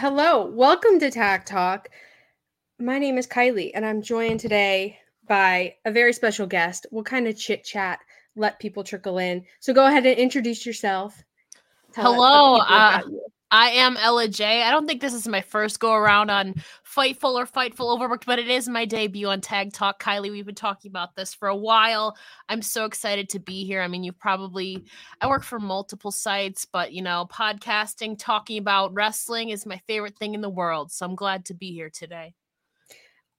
Hello, welcome to Tag Talk. My name is Kiley, and I'm joined today by a very special guest. We'll kind of chit chat, let people trickle in. So go ahead and introduce yourself. Hello, uh, I am Ella Jay. I don't think this is my first go around on Fightful or Fightful Overbooked, but it is my debut on Tag Talk. Kiley, we've been talking about this for a while. I'm so excited to be here. I mean, you've probably, I work for multiple sites, but you know, podcasting, talking about wrestling is my favorite thing in the world. So I'm glad to be here today.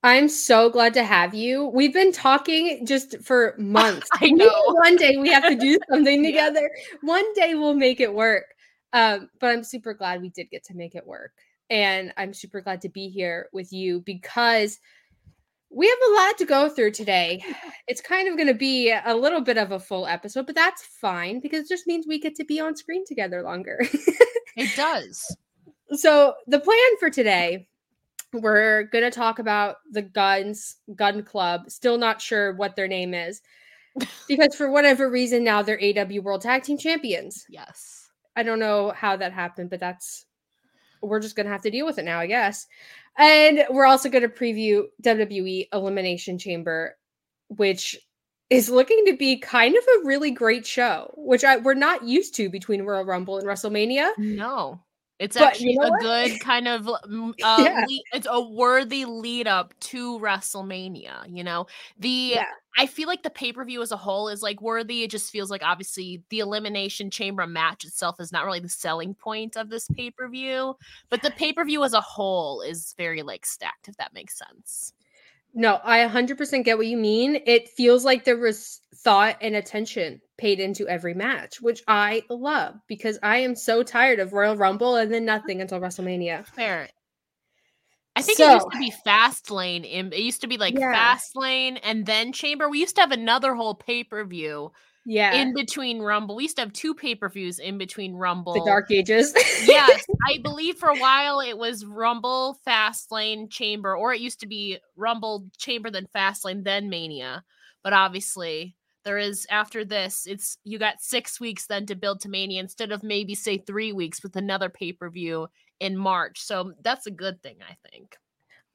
I'm so glad to have you. We've been talking just for months. I know. One day we have to do something together. Yeah. One day we'll make it work. Um, but I'm super glad we did get to make it work. And I'm super glad to be here with you because we have a lot to go through today. It's kind of going to be a little bit of a full episode, but that's fine because it just means we get to be on screen together longer. it does. So, the plan for today, we're going to talk about the Gunns Gunn Club. Still not sure what their name is because for whatever reason now they're AEW World Tag Team Champions. Yes. I don't know how that happened, but that's we're just gonna have to deal with it now, I guess. And we're also gonna preview WWE Elimination Chamber, which is looking to be kind of a really great show, which I we're not used to between Royal Rumble and WrestleMania. No. It's but actually you know a what? good kind of uh, yeah. lead, it's a worthy lead up to WrestleMania, you know. The yeah. I feel like the pay-per-view as a whole is like worthy. It just feels like obviously the elimination chamber match itself is not really the selling point of this pay-per-view, but the pay-per-view as a whole is very like stacked if that makes sense. No, I 100% get what you mean. It feels like there was thought and attention paid into every match, which I love because I am so tired of Royal Rumble and then nothing until WrestleMania. Fair. I think so, it used to be Fast Lane. It used to be like yeah. Fast Lane and then Chamber. We used to have another whole pay per view yeah in between rumble we used to have two pay-per-views in between rumble the dark ages yes i believe for a while it was rumble fast lane chamber or it used to be rumble chamber then fast lane then mania but obviously there is after this it's you got six weeks then to build to mania instead of maybe say three weeks with another pay-per-view in march so that's a good thing i think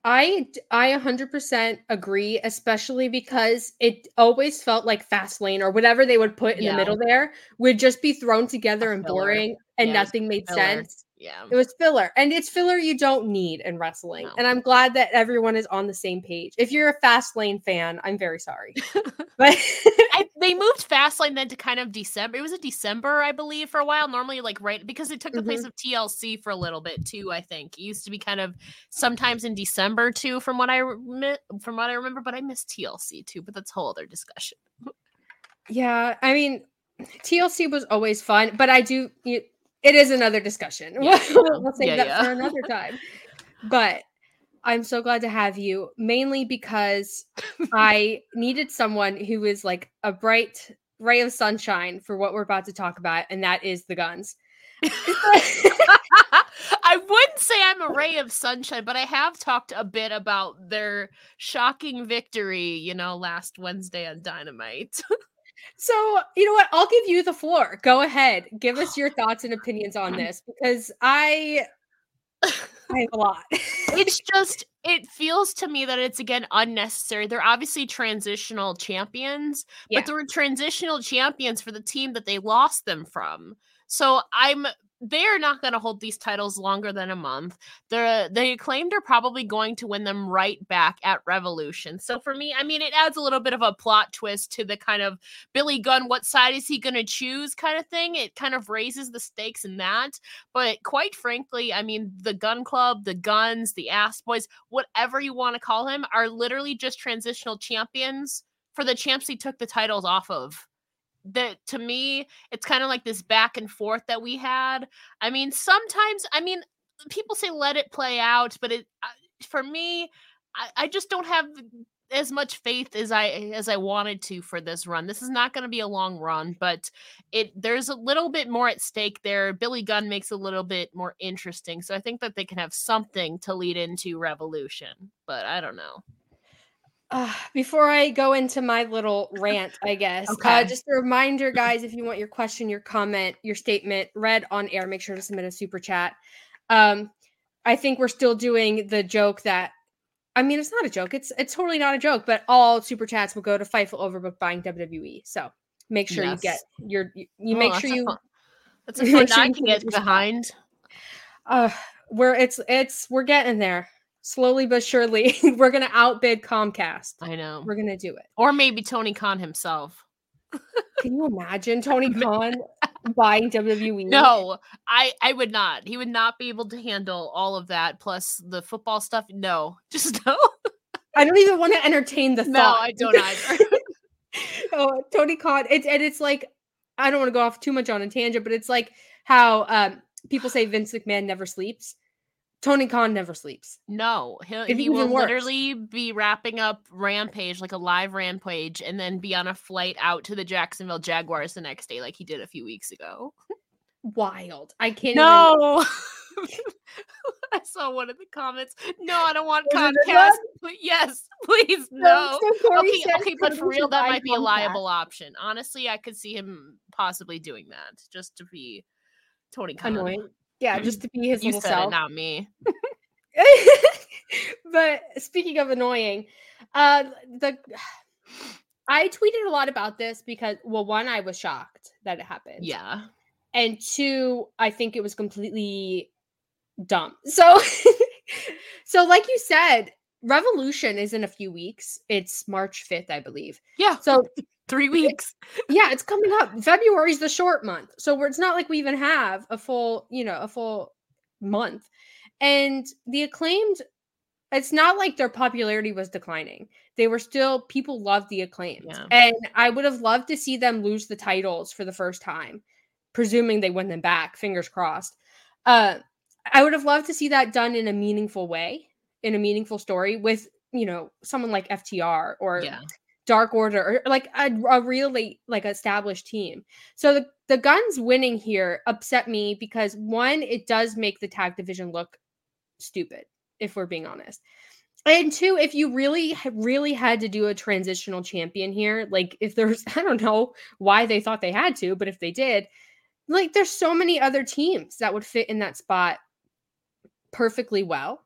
I I 100% agree, especially because it always felt like fast lane or whatever they would put in yeah. the middle there would just be thrown together and boring and yeah, nothing made filler. sense. Yeah. It was filler. And it's filler you don't need in wrestling. No. And I'm glad that everyone is on the same page. If you're a fast lane fan, I'm very sorry. but I, they moved fast lane then to kind of December. It was a December, I believe, for a while. Normally, like right because it took the mm-hmm. place of TLC for a little bit too, I think. It used to be kind of sometimes in December too, from what I from what I remember, but I miss TLC too, but that's a whole other discussion. Yeah, I mean, TLC was always fun, but I do you, it is another discussion. Yeah. we'll, save yeah, that yeah. for another time. But I'm so glad to have you, mainly because I needed someone who is like a bright ray of sunshine for what we're about to talk about, and that is the Gunns. I wouldn't say I'm a ray of sunshine, but I have talked a bit about their shocking victory, you know, last Wednesday on Dynamite. So, you know what? I'll give you the floor. Go ahead. Give us your thoughts and opinions on this because I I have a lot. it's just it feels to me that it's again unnecessary. They're obviously transitional champions, yeah. but they were transitional champions for the team that they lost them from. So I'm they're not going to hold these titles longer than a month. The the acclaimed are probably going to win them right back at Revolution. So for me, I mean, it adds a little bit of a plot twist to the kind of Billy Gunn, what side is he going to choose kind of thing. It kind of raises the stakes in that. But quite frankly, I mean, the Gunn Club, the Gunns, the Ass Boys, whatever you want to call him, are literally just transitional champions for the champs he took the titles off of that to me it's kind of like this back and forth that we had. I mean sometimes i mean people say let it play out but it for me I, I just don't have as much faith as i as i wanted to for this run. This is not going to be a long run but it there's a little bit more at stake there. Billy gunn makes a little bit more interesting so i think that they can have something to lead into revolution but i don't know uh, before I go into my little rant, I guess, uh, okay. uh, just a reminder, guys, if you want your question, your comment, your statement read on air, make sure to submit a super chat. Um, I think we're still doing the joke that I mean it's not a joke. It's it's totally not a joke, but all super chats will go to Fightful Overbooked buying WWE. So make sure yes. you get your you, you oh, make sure you fun, that's a fun sure I can get behind. Uh we're it's it's we're getting there. Slowly but surely, we're gonna outbid Comcast. I know. We're gonna do it. Or maybe Tony Khan himself. Can you imagine Tony Khan buying WWE? No, I I would not. He would not be able to handle all of that plus the football stuff. No, just no. I don't even want to entertain the thought. No, I don't either. oh, Tony Khan. It's and it's like I don't want to go off too much on a tangent, but it's like how um, people say Vince McMahon never sleeps. Tony Khan never sleeps. No, he'll, he will worse. literally be wrapping up Rampage, like a live Rampage, and then be on a flight out to the Jacksonville Jaguars the next day, like he did a few weeks ago. Wild. I can't. No. Even... I saw one of the comments. No, I don't want Comcast. yes, please, no. So okay, okay, but for real, that might be a liable option. Honestly, I could see him possibly doing that just to be Tony Khan. Annoying. Yeah, just to be his you little self. It, not me. but speaking of annoying, uh the I tweeted a lot about this because well, one, I was shocked that it happened. Yeah. And two, I think it was completely dumb. So so like you said, Revolution is in a few weeks. It's March 5th, I believe. Yeah. So three weeks. yeah, it's coming up. February's the short month. So it's not like we even have a full, you know, a full month. And the acclaimed, it's not like their popularity was declining. They were still, people loved the acclaimed. Yeah. And I would have loved to see them lose the titles for the first time, presuming they win them back, fingers crossed. Uh, I would have loved to see that done in a meaningful way, in a meaningful story with, you know, someone like FTR or yeah. Dark Order or like a, a really like established team. So the the Gunns winning here upset me because one, it does make the tag division look stupid, if we're being honest. And two, if you really, really had to do a transitional champion here, like if there's, I don't know why they thought they had to, but if they did, like there's so many other teams that would fit in that spot perfectly well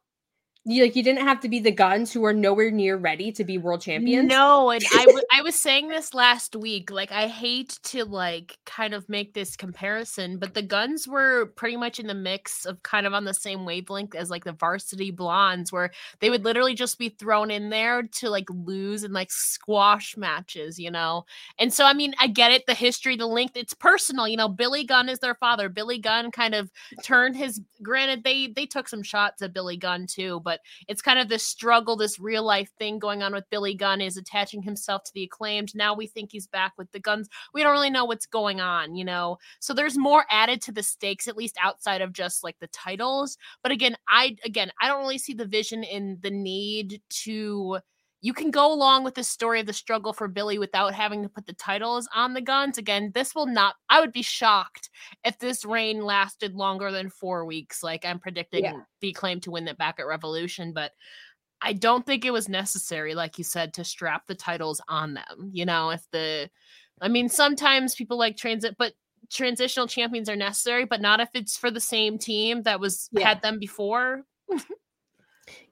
you like you didn't have to be the Gunns who are nowhere near ready to be world champions. No, and I, w- I was saying this last week. Like I hate to like kind of make this comparison, but the Gunns were pretty much in the mix of kind of on the same wavelength as like the varsity blondes, where they would literally just be thrown in there to like lose and like squash matches, you know. And so I mean, I get it, the history, the length, it's personal. You know, Billy Gunn is their father. Billy Gunn kind of turned his. Granted, they they took some shots at Billy Gunn too, but it's kind of this struggle, this real life thing going on with Billy Gunn is attaching himself to the acclaimed. Now we think he's back with the Gunns. We don't really know what's going on, you know? So there's more added to the stakes, at least outside of just like the titles. But again, I, again, I don't really see the vision in the need to you can go along with the story of the struggle for Billy without having to put the titles on the Gunns. Again, this will not, I would be shocked if this reign lasted longer than four weeks. Like I'm predicting yeah. the claim to win it back at Revolution, but I don't think it was necessary, like you said, to strap the titles on them. You know, if the, I mean, sometimes people like transit, but transitional champions are necessary, but not if it's for the same team that was yeah. had them before.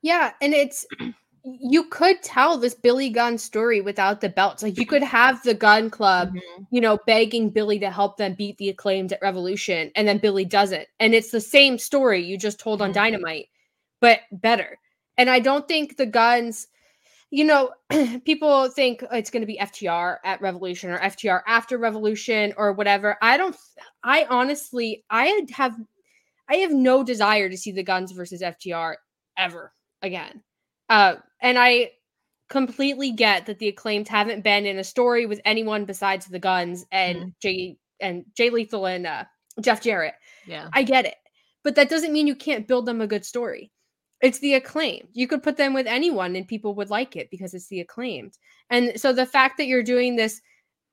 yeah. And it's, you could tell this Billy Gunn story without the belts. Like you could have the Gunn Club, mm-hmm. you know, begging Billy to help them beat the acclaimed at Revolution, and then Billy does it. And it's the same story you just told on mm-hmm. Dynamite, but better. And I don't think the Gunns, you know, people think it's going to be FTR at Revolution or FTR after Revolution or whatever. I don't, I honestly, I have, I have no desire to see the Gunns versus FTR ever again. Uh, and I completely get that the acclaimed haven't been in a story with anyone besides the Gunns and mm-hmm. Jay and Jay Lethal and uh, Jeff Jarrett. Yeah, I get it, but that doesn't mean you can't build them a good story. It's the acclaimed. You could put them with anyone and people would like it because it's the acclaimed. And so the fact that you're doing this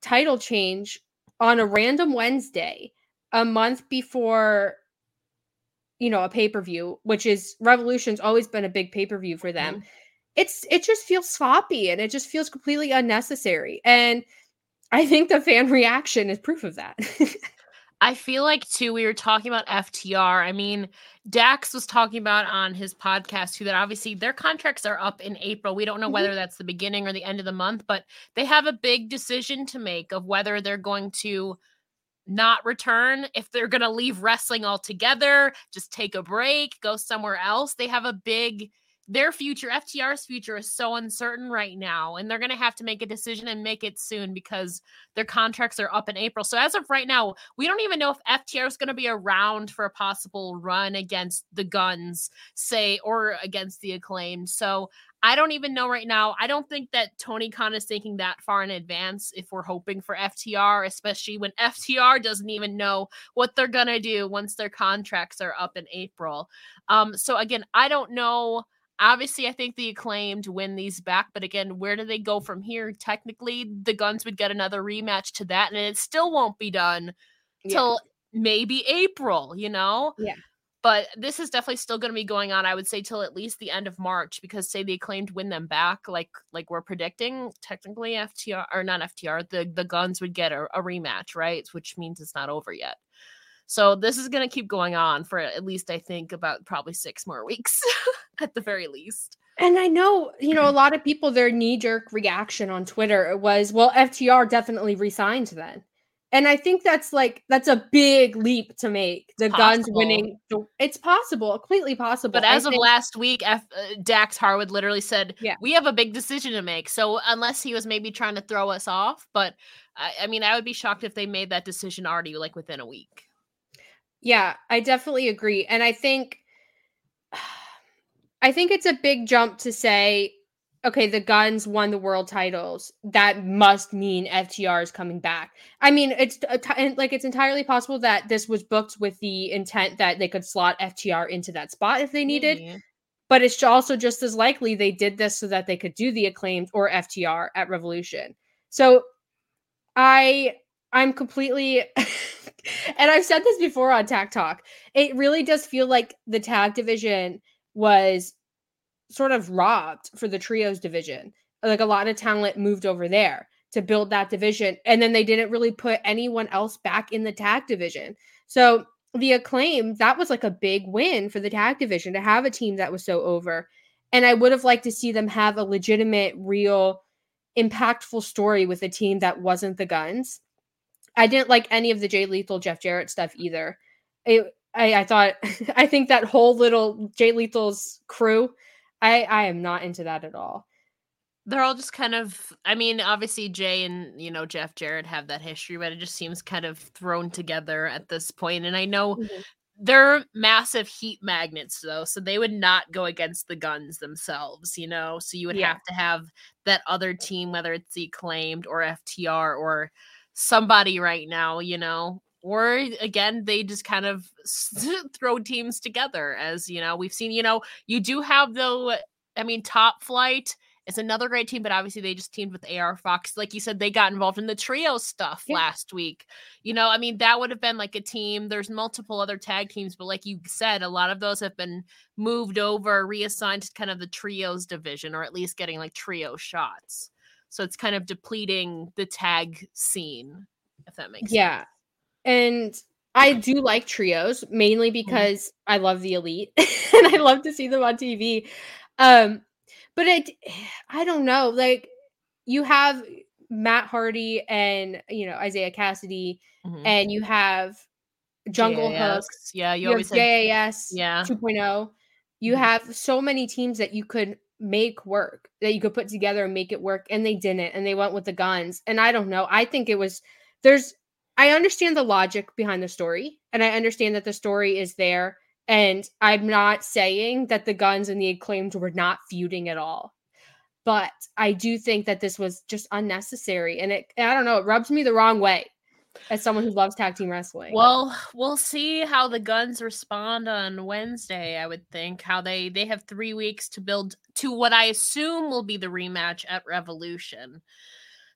title change on a random Wednesday, a month before you know a pay-per-view which is revolution's always been a big pay-per-view for them mm-hmm. it's it just feels sloppy and it just feels completely unnecessary and i think the fan reaction is proof of that I feel like too, we were talking about FTR. I mean, Dax was talking about on his podcast too that obviously their contracts are up in April. We don't know mm-hmm. whether that's the beginning or the end of the month, but they have a big decision to make of whether they're going to not return, if they're going to leave wrestling altogether, just take a break, go somewhere else. They have a big their future, FTR's future is so uncertain right now, and they're going to have to make a decision and make it soon because their contracts are up in April. So, as of right now, we don't even know if FTR is going to be around for a possible run against the Gunns, say, or against the acclaimed. So, I don't even know right now. I don't think that Tony Khan is thinking that far in advance if we're hoping for FTR, especially when FTR doesn't even know what they're going to do once their contracts are up in April. Um, so, again, I don't know Obviously, I think the acclaimed win these back, but again, where do they go from here? Technically, the Gunns would get another rematch to that, and it still won't be done till maybe April, you know? Yeah. But this is definitely still going to be going on. I would say till at least the end of March, because say the acclaimed win them back, like like we're predicting. Technically, FTR or not FTR, the the Gunns would get a, a rematch, right? Which means it's not over yet. So this is going to keep going on for at least I think about probably 6 more weeks at the very least. And I know, you know, a lot of people their knee jerk reaction on Twitter was, well, FTR definitely resigned then. And I think that's like that's a big leap to make. The Gunns winning, it's possible, completely possible. But as I of think- last week, F- uh, Dax Harwood literally said, "Yeah, we have a big decision to make." So unless he was maybe trying to throw us off, but I, I mean, I would be shocked if they made that decision already like within a week. Yeah, I definitely agree. And I think I think it's a big jump to say okay, the Gunns won the world titles. That must mean FTR is coming back. I mean, it's like it's entirely possible that this was booked with the intent that they could slot FTR into that spot if they needed. Mm-hmm. But it's also just as likely they did this so that they could do the acclaimed or FTR at Revolution. So I I'm completely and I've said this before on Tag Talk. It really does feel like the tag division was sort of robbed for the trios division. Like a lot of talent moved over there to build that division and then they didn't really put anyone else back in the tag division. So the acclaim that was like a big win for the tag division to have a team that was so over. And I would have liked to see them have a legitimate, real, impactful story with a team that wasn't the Gunns I didn't like any of the Jay Lethal, Jeff Jarrett stuff either. It, I, I thought, I think that whole little Jay Lethal's crew, I, I am not into that at all. They're all just kind of, I mean, obviously Jay and, you know, Jeff Jarrett have that history, but it just seems kind of thrown together at this point. And I know mm-hmm. they're massive heat magnets, though, so they would not go against the Gunns themselves, you know? So you would yeah. have to have that other team, whether it's the acclaimed or FTR or somebody right now, you know. Or again, they just kind of throw teams together as, you know, we've seen, you know, you do have though, I mean, top flight is another great team, but obviously they just teamed with AR Fox. Like you said, they got involved in the trio stuff yeah. last week. You know, I mean, that would have been like a team. There's multiple other tag teams, but like you said, a lot of those have been moved over, reassigned to kind of the trios division, or at least getting like trio shots. So it's kind of depleting the tag scene, if that makes yeah. sense. Yeah. And I do like trios mainly mm-hmm. because. I love the elite and I love to see them on TV. Um, but it I don't know, like you have Matt Hardy and you know Isiah Kassidy, mm-hmm. and you have Jungle Hooks. Yeah, you, you always have JAS yeah 2.0. You mm-hmm. have so many teams that you could make work that you could put together and make it work and they didn't and they went with the Gunns and i don't know i think it was there's i understand the logic behind the story and i understand that the story is there and i'm not saying that the Gunns and the acclaimed were not feuding at all but i do think that this was just unnecessary and it i don't know it rubs me the wrong way as someone who loves tag team wrestling. Well, we'll see how the Gunns respond on Wednesday. I would think how they they have three weeks to build to what I assume will be the rematch at Revolution.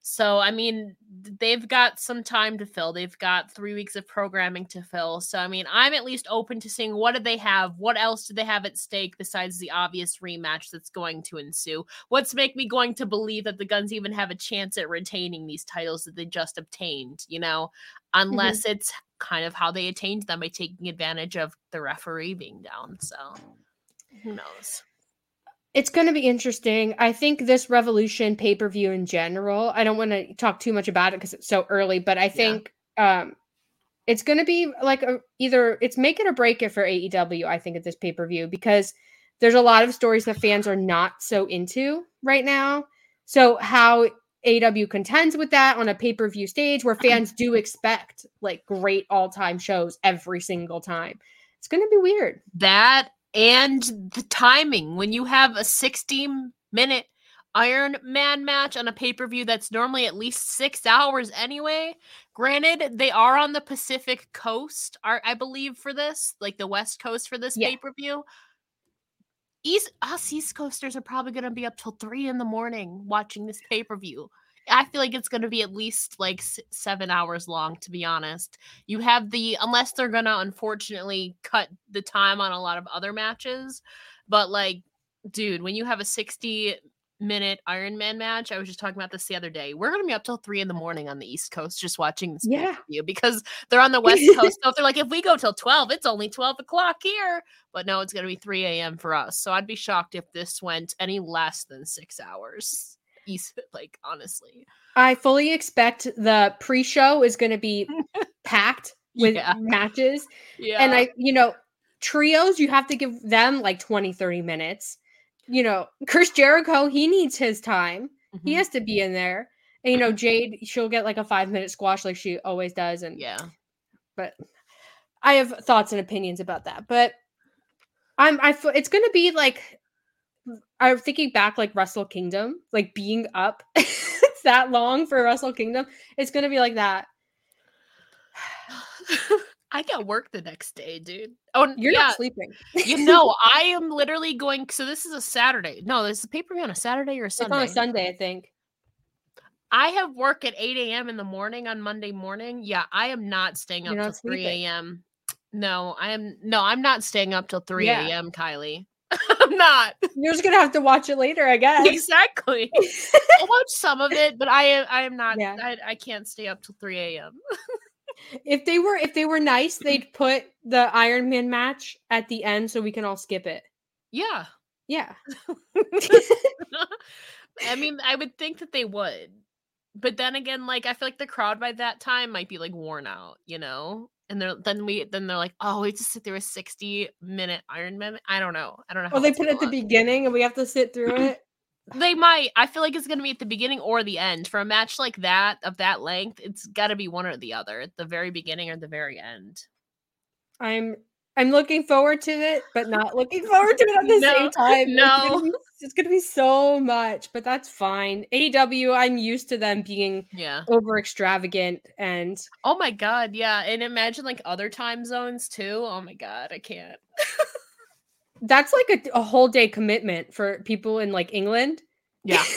So, I mean, they've got some time to fill. They've got three weeks of programming to fill. So, I mean, I'm at least open to seeing what do they have? What else do they have at stake besides the obvious rematch that's going to ensue? What's make me going to believe that the Gunns even have a chance at retaining these titles that they just obtained, you know, mm-hmm. unless mm-hmm. it's kind of how they attained them by taking advantage of the referee being down. So who knows? It's going to be interesting. I think this Revolution pay per view in general, I don't want to talk too much about it because it's so early, but I think yeah. um, it's going to be like a, either it's make it or break it for AEW, I think, at this pay per view because there's a lot of stories that fans are not so into right now. So, how AEW contends with that on a pay per view stage where fans do expect like great all time shows every single time. It's going to be weird. That and the timing when you have a 60 minute Iron Man match on a pay per view that's normally at least six hours anyway. Granted, they are on the Pacific Coast, are I believe for this, like the West Coast for this yeah. pay per view. East us East Coasters are probably going to be up till three in the morning watching this pay per view. I feel like it's going to be at least like seven hours long, to be honest. You have the, unless they're going to unfortunately cut the time on a lot of other matches, but like, dude, when you have a 60 minute Iron Man match, I was just talking about this the other day. We're going to be up till three in the morning on the East Coast just watching this yeah. because they're on the West Coast. so if they're like, if we go till 12, it's only 12 o'clock here. But no, it's going to be 3 a.m. for us. So I'd be shocked if this went any less than six hours like honestly. I fully expect the pre-show is going to be packed with yeah. matches yeah. And i you know trios you have to give them like 20 30 minutes. You know chris jericho he needs his time. Mm-hmm. he has to be in there. And you know jade she'll get like a five minute squash like she always does and yeah. but i have thoughts and opinions about that but i'm i it's going to be like I'm thinking back like Wrestle Kingdom, like being up that long for Wrestle Kingdom. It's gonna be like that. I got work the next day, dude. Oh, you're yeah. not sleeping. you know, I am literally going. So this is a Saturday. No, this is a pay per view on a Saturday or a Sunday. It's on a Sunday, I think. I have work at 8 a.m. in the morning on Monday morning. Yeah, I am not staying up till 3 a.m. No, I am no, I'm not staying up till 3 a.m. Yeah. Kiley. I'm not. You're just gonna have to watch it later, I guess. Exactly. I'll watch some of it, but I am I am not. Yeah. I, I can't stay up till 3 a.m. if they were if they were nice, they'd put the Iron Man match at the end so we can all skip it. Yeah. Yeah. I mean, I would think that they would. But then again, like I feel like the crowd by that time might be like worn out, you know? And they're then we then they're like, oh, we have to sit through a sixty minute Iron Man. I don't know. I don't know. Oh, they put it at the beginning, and we have to sit through it. they might. I feel like it's gonna be at the beginning or the end for a match like that of that length. It's got to be one or the other, at the very beginning or the very end. I'm I'm looking forward to it, but not looking forward to it at the no, same time. No, it's gonna be so much, but that's fine. AEW, I'm used to them being yeah over extravagant and oh my god, yeah. And imagine like other time zones too. Oh my god, I can't. that's like a, a, whole day commitment for people in like England. Yeah.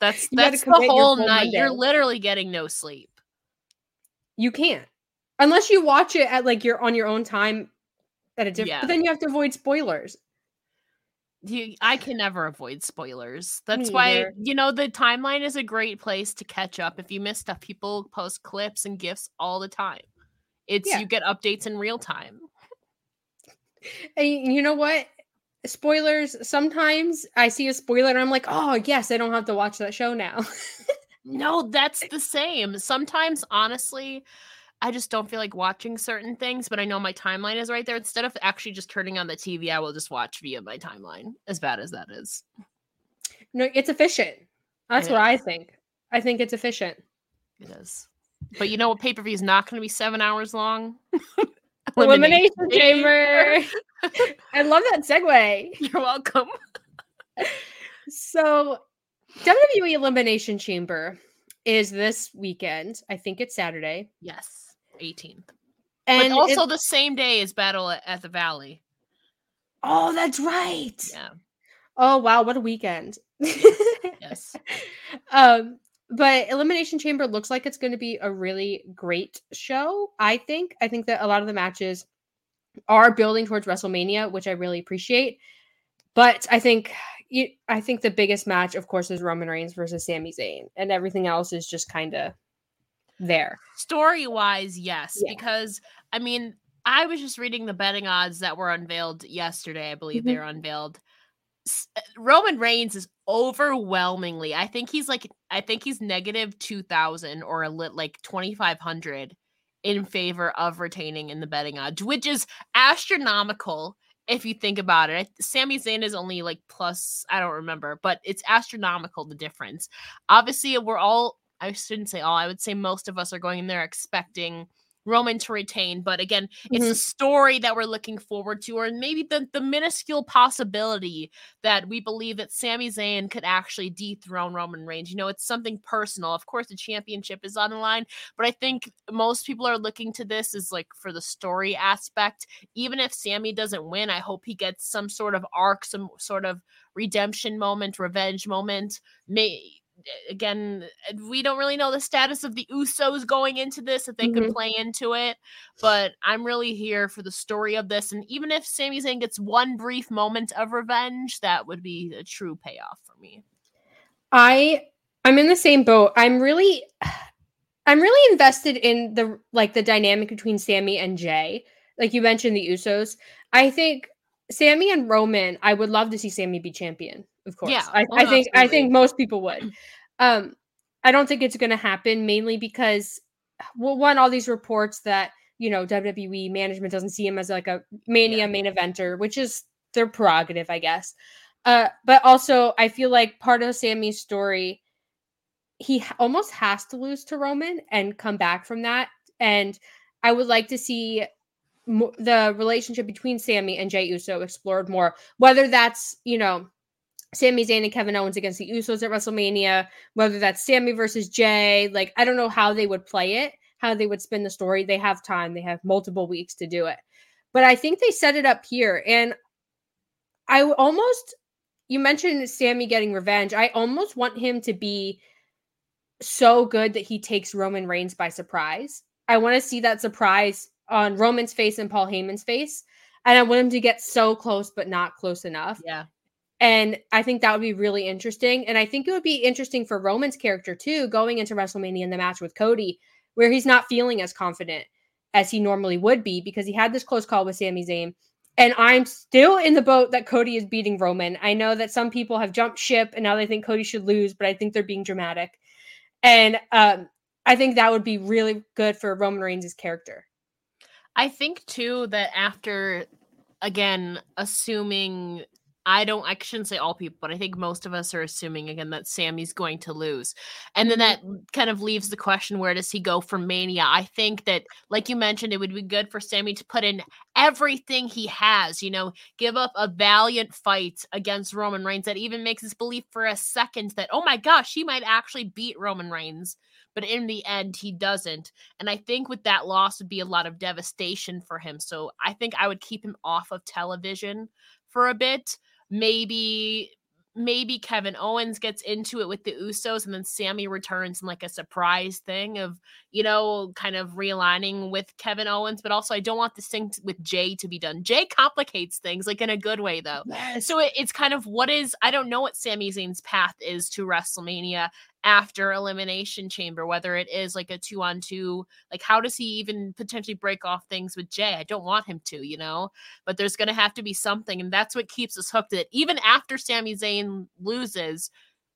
That's that's the whole night. Monday. You're literally getting no sleep. You can't. Unless you watch it at like you're on your own time a different yeah. but then you have to avoid spoilers you, I can never avoid spoilers. That's why you know the timeline is a great place to catch up. If you miss stuff, people post clips and gifs all the time. It's yeah. you get updates in real time. And you know what? Spoilers. Sometimes I see a spoiler and I'm like, oh yes, I don't have to watch that show now. no, that's the same. Sometimes, honestly, I just don't feel like watching certain things, but I know my timeline is right there. Instead of actually just turning on the TV, I will just watch via my timeline, as bad as that is. No, it's efficient. That's it what is. I think. I think it's efficient. It is. But you know what? Pay per view is not going to be seven hours long. Elimination, Elimination Chamber. I love that segue. You're welcome. so, WWE Elimination Chamber is this weekend. I think it's Saturday. Yes. 18th. And but also the same day as Battle at, at the Valley. Oh, that's right. Yeah. Oh wow, what a weekend. yes. Um but Elimination Chamber looks like it's going to be a really great show. I think. I think that a lot of the matches are building towards WrestleMania, which I really appreciate. But I think I think the biggest match, of course, is Roman Reigns versus Sami Zayn, and everything else is just kind of there. Story wise, yes, yeah. because I mean, I was just reading the betting odds that were unveiled yesterday. I believe mm-hmm. they were unveiled. Uh, Roman Reigns is overwhelmingly. I think he's like I think he's negative 2000 or a lit like 2500 in favor of retaining in the betting odds, which is astronomical if you think about it. Sami Zayn is only like plus I don't remember, but it's astronomical the difference. Obviously, we're all I shouldn't say all. I would say most of us are going in there expecting Roman to retain. But again, mm-hmm. it's a story that we're looking forward to, or maybe the, the minuscule possibility that we believe that Sami Zayn could actually dethrone Roman Reigns. You know, it's something personal. Of course, the championship is on the line, but I think most people are looking to this as like for the story aspect. Even if Sami doesn't win, I hope he gets some sort of arc, some sort of redemption moment, revenge moment. May again, we don't really know the status of the Usos going into this, if they mm-hmm. could play into it. But I'm really here for the story of this. And even if Sami Zayn gets one brief moment of revenge, that would be a true payoff for me. I I'm in the same boat. I'm really I'm really invested in the like the dynamic between Sami and Jey. Like you mentioned the Usos. I think Sami and Roman, I would love to see Sami be champion of course. Yeah, I, oh, I think absolutely. I think most people would. Um, I don't think it's going to happen mainly because well, one, all these reports that you know WWE management doesn't see him as like a Mania yeah. main eventer, which is their prerogative, I guess. Uh, but also, I feel like part of Sami's story, he almost has to lose to Roman and come back from that. And I would like to see the relationship between Sami and Jey Uso explored more, whether that's you know Sami Zayn and Kevin Owens against the Usos at WrestleMania, whether that's Sami versus Jey. Like, I don't know how they would play it, how they would spin the story. They have time, they have multiple weeks to do it. But I think they set it up here. And I almost, you mentioned Sami getting revenge. I almost want him to be so good that he takes Roman Reigns by surprise. I want to see that surprise on Roman's face and Paul Heyman's face. And I want him to get so close, but not close enough. Yeah. And I think that would be really interesting. And I think it would be interesting for Roman's character too, going into WrestleMania in the match with Cody, where he's not feeling as confident as he normally would be because he had this close call with Sami Zayn. And I'm still in the boat that Cody is beating Roman. I know that some people have jumped ship and now they think Cody should lose, but I think they're being dramatic. And um, I think that would be really good for Roman Reigns' character. I think too that after again assuming I don't I shouldn't say all people, but I think most of us are assuming again that Sami's going to lose. And then mm-hmm. that kind of leaves the question where does he go for Mania? I think that like you mentioned it would be good for Sami to put in everything he has, you know, give up a valiant fight against Roman Reigns that even makes us believe for a second that oh my gosh, he might actually beat Roman Reigns. But in the end, he doesn't. And I think with that loss would be a lot of devastation for him. So I think I would keep him off of television for a bit maybe maybe Kevin Owens gets into it with the Usos and then Sami returns in like a surprise thing of, you know, kind of realigning with Kevin Owens. But also, I don't want this thing with Jey to be done. Jey complicates things like in a good way, though. Yes. So it, it's kind of what is, I don't know what Sami Zayn's path is to WrestleMania after elimination chamber whether it is like a two on two like how does he even potentially break off things with Jey i don't want him to you know but there's going to have to be something and that's what keeps us hooked that even after Sami Zayn loses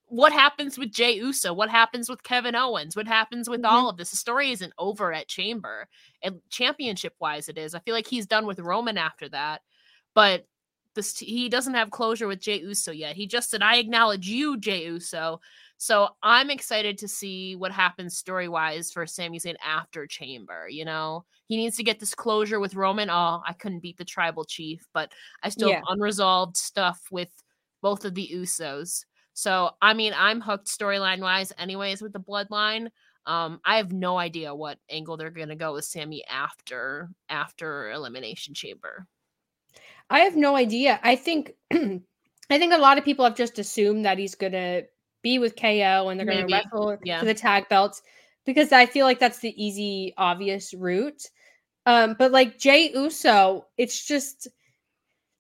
what happens with Jey Uso? What happens with Kevin Owens? What happens with mm-hmm. all of this? The story isn't over at Chamber, and championship wise, it is. I feel like he's done with Roman after that, but this he doesn't have closure with Jey Uso yet. He just said, "I acknowledge you, Jey Uso." So I'm excited to see what happens story wise for Sami Zayn after Chamber. You know, he needs to get this closure with Roman. Oh, I couldn't beat the tribal chief, but I still yeah. have unresolved stuff with both of the Usos. So I mean, I'm hooked storyline wise, anyways, with the bloodline. Um, I have no idea what angle they're gonna go with Sami after after Elimination Chamber. I have no idea. I think I think a lot of people have just assumed that he's gonna be with KO and they're going to wrestle yeah. for the tag belts because I feel like that's the easy, obvious route. Um, but like Jey Uso, it's just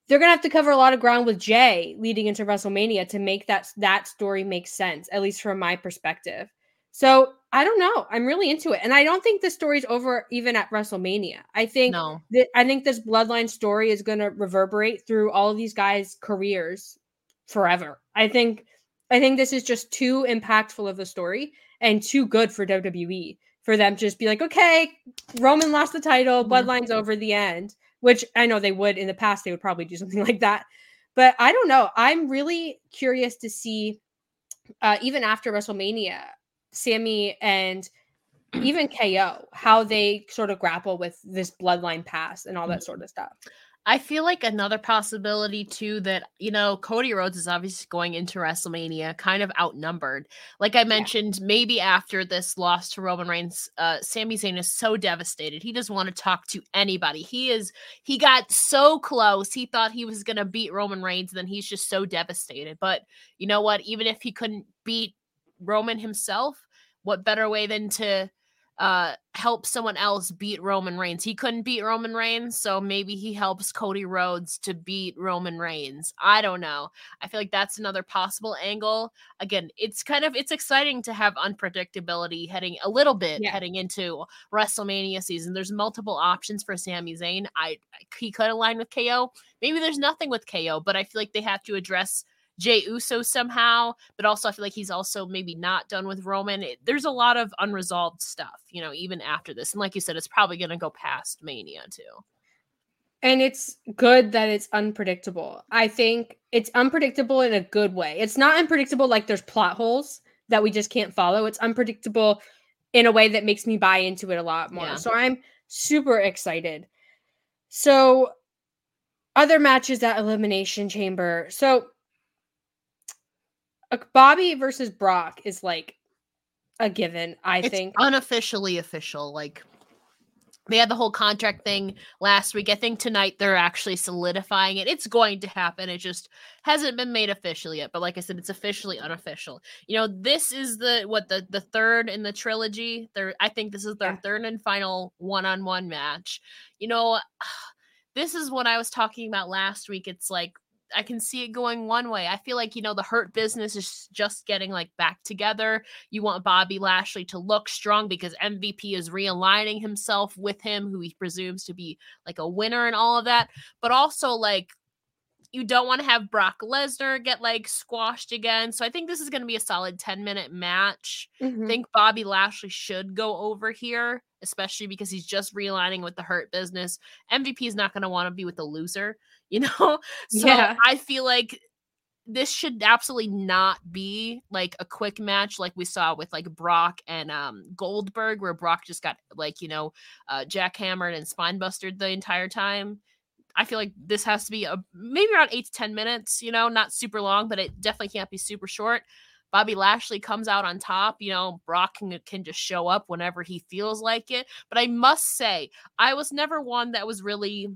they're gonna have to cover a lot of ground with Jey leading into WrestleMania to make that that story make sense, at least from my perspective. So I don't know. I'm really into it. And I don't think the story's over even at WrestleMania. I think no. I think this bloodline story is gonna reverberate through all of these guys' careers forever. I think I think this is just too impactful of a story and too good for WWE for them to just be like, okay, Roman lost the title, mm-hmm. bloodline's over the end. Which I know they would in the past, they would probably do something like that. But I don't know. I'm really curious to see, uh, even after WrestleMania, Sami and even KO, how they sort of grapple with this bloodline pass and all that mm-hmm. sort of stuff. I feel like another possibility too that you know Cody Rhodes is obviously going into WrestleMania kind of outnumbered. Like I mentioned, yeah. maybe after this loss to Roman Reigns, uh Sami Zayn is so devastated. He doesn't want to talk to anybody. He is he got so close. He thought he was going to beat Roman Reigns and then he's just so devastated. But you know what? Even if he couldn't beat Roman himself, what better way than to uh help someone else beat Roman Reigns. He couldn't beat Roman Reigns, so maybe he helps Cody Rhodes to beat Roman Reigns. I don't know. I feel like that's another possible angle. Again, it's kind of it's exciting to have unpredictability heading a little bit yeah. heading into WrestleMania season. There's multiple options for Sami Zayn. I he could align with KO. Maybe there's nothing with KO, but I feel like they have to address Jey Uso somehow, but also I feel like he's also maybe not done with Roman. It, there's a lot of unresolved stuff, you know, even after this. And like you said, it's probably going to go past Mania too. And it's good that it's unpredictable. I think it's unpredictable in a good way. It's not unpredictable like there's plot holes that we just can't follow. It's unpredictable in a way that makes me buy into it a lot more. Yeah. So I'm super excited. So other matches at Elimination Chamber. So Bobby versus Brock is like a given, I it's think. Unofficially official. Like they had the whole contract thing last week. I think tonight they're actually solidifying it. It's going to happen. It just hasn't been made official yet. But like I said, it's officially unofficial. You know, this is the what the the third in the trilogy. There, I think this is their yeah. third and final one on one match. You know, this is what I was talking about last week. It's like I can see it going one way. I feel like, you know, the hurt business is just getting like back together. You want Bobby Lashley to look strong because MVP is realigning himself with him, who he presumes to be like a winner and all of that. But also, like, you don't want to have Brock Lesnar get like squashed again. So I think this is going to be a solid 10 minute match. Mm-hmm. I think Bobby Lashley should go over here, especially because he's just realigning with the hurt business. MVP is not going to want to be with the loser, you know? So yeah. I feel like this should absolutely not be like a quick match like we saw with like Brock and um Goldberg where Brock just got like, you know, uh jackhammered and spine busted the entire time. I feel like this has to be a maybe around 8 to 10 minutes, you know, not super long, but it definitely can't be super short. Bobby Lashley comes out on top. You know, Brock can, can just show up whenever he feels like it. But I must say, I was never one that was really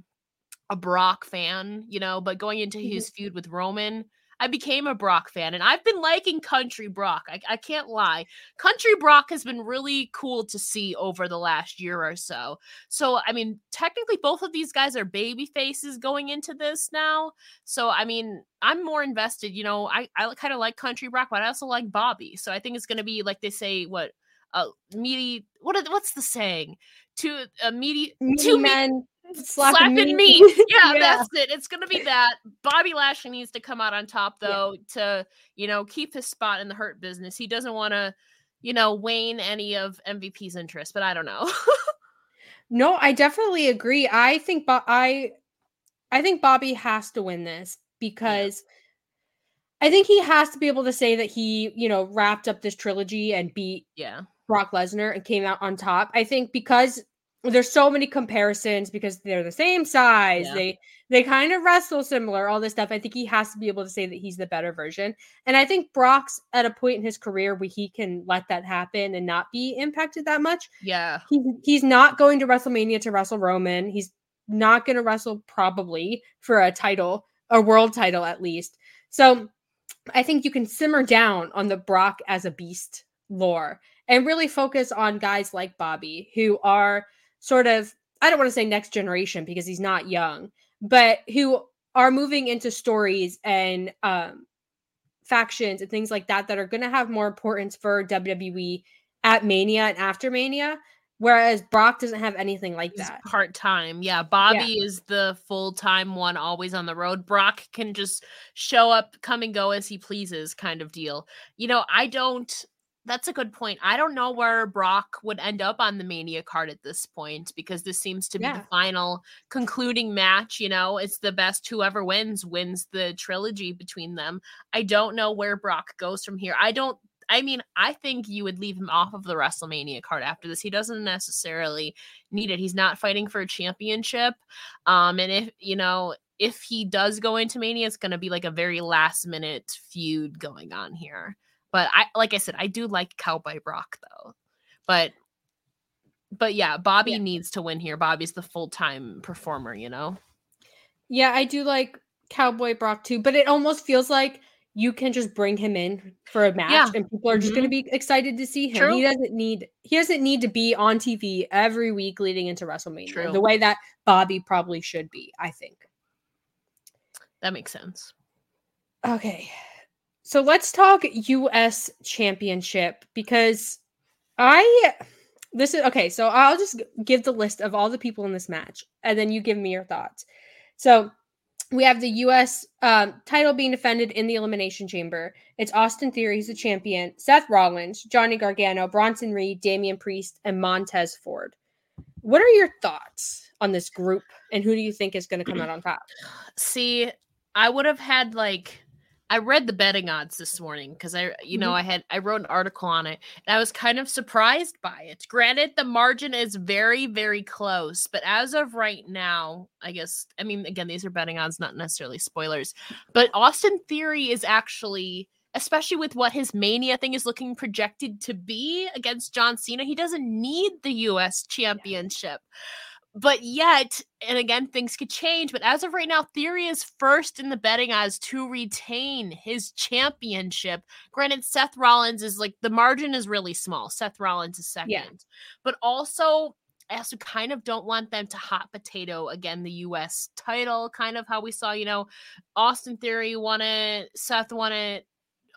a Brock fan, you know, but going into his mm-hmm. feud with Roman, I became a Brock fan and I've been liking Country Brock. I, I, can't lie. Country Brock has been really cool to see over the last year or so. So, I mean, technically, both of these guys are baby faces going into this now. So, I mean, I'm more invested. You know, I, I kind of like Country Brock, but I also like Bobby. So I think it's going to be like they say, what, uh, meaty, what, what's the saying? Two, uh, meaty, two men slapping, slapping meat. Yeah, yeah, that's it. It's gonna be that. Bobby Lashley needs to come out on top though yeah. to you know keep his spot in the hurt business. He doesn't want to you know wane any of MVP's interest, but I don't know. no, I definitely agree. I think Bo- I I think Bobby has to win this because. Yeah. I think he has to be able to say that he, you know, wrapped up this trilogy and beat yeah Brock Lesnar and came out on top. I think because there's so many comparisons because they're the same size. Yeah. They they kind of wrestle similar, all this stuff. I think he has to be able to say that he's the better version. And I think Brock's at a point in his career where he can let that happen and not be impacted that much. Yeah. He, he's not going to WrestleMania to wrestle Roman. He's not going to wrestle probably for a title, a world title at least. So I think you can simmer down on the Brock as a beast lore and really focus on guys like Bobby who are – sort of I don't want to say next generation because he's not young, but who are moving into stories and um, factions and things like that that are going to have more importance for WWE at Mania and after Mania. Whereas Brock doesn't have anything like He's that. Part time. Yeah. Bobby yeah. is the full time one, always on the road. Brock can just show up, come and go as he pleases, kind of deal. You know, I don't. That's a good point. I don't know where Brock would end up on the Mania card at this point because this seems to be yeah. the final concluding match. You know, it's the best whoever wins wins the trilogy between them. I don't know where Brock goes from here. I don't I mean, I think you would leave him off of the WrestleMania card after this. He doesn't necessarily need it. He's not fighting for a championship. Um, and if you know, if he does go into Mania, it's gonna be like a very last minute feud going on here. But I like I said, I do like Cowboy Brock though. But but yeah, Bobby yeah. needs to win here. Bobby's the full time performer, you know? Yeah, I do like Cowboy Brock too, but it almost feels like you can just bring him in for a match yeah. and people are just mm-hmm. going to be excited to see him. True. He doesn't need he doesn't need to be on TV every week leading into WrestleMania True. the way that Bobby probably should be, I think. That makes sense. Okay. So let's talk US championship because I this is okay, so I'll just give the list of all the people in this match and then you give me your thoughts. So we have the U.S. Um, title being defended in the Elimination Chamber. It's Austin Theory, he's the champion, Seth Rollins, Johnny Gargano, Bronson Reed, Damian Priest, and Montez Ford. What are your thoughts on this group, and who do you think is going to come out on top? See, I would have had like I read the betting odds this morning because I, you know, mm-hmm. I had I wrote an article on it and I was kind of surprised by it. Granted, the margin is very, very close, but as of right now, I guess I mean again, these are betting odds, not necessarily spoilers. But Austin Theory is actually, especially with what his mania thing is looking projected to be against John Cena, he doesn't need the US championship. Yeah but yet, and again, things could change. But as of right now, Theory is first in the betting odds to retain his championship. Granted, Seth Rollins is like the margin is really small. Seth Rollins is second, yeah. but also I also kind of don't want them to hot potato again the US title, kind of how we saw, you know, Austin Theory won it, Seth won it,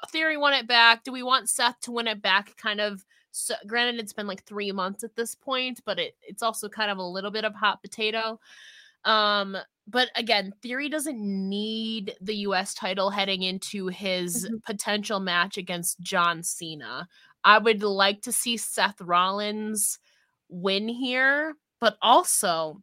Theory won it back. Do we want Seth to win it back kind of so granted it's been like three months at this point but it, it's also kind of a little bit of hot potato um but again theory doesn't need the us title heading into his mm-hmm. potential match against john cena i would like to see seth rollins win here but also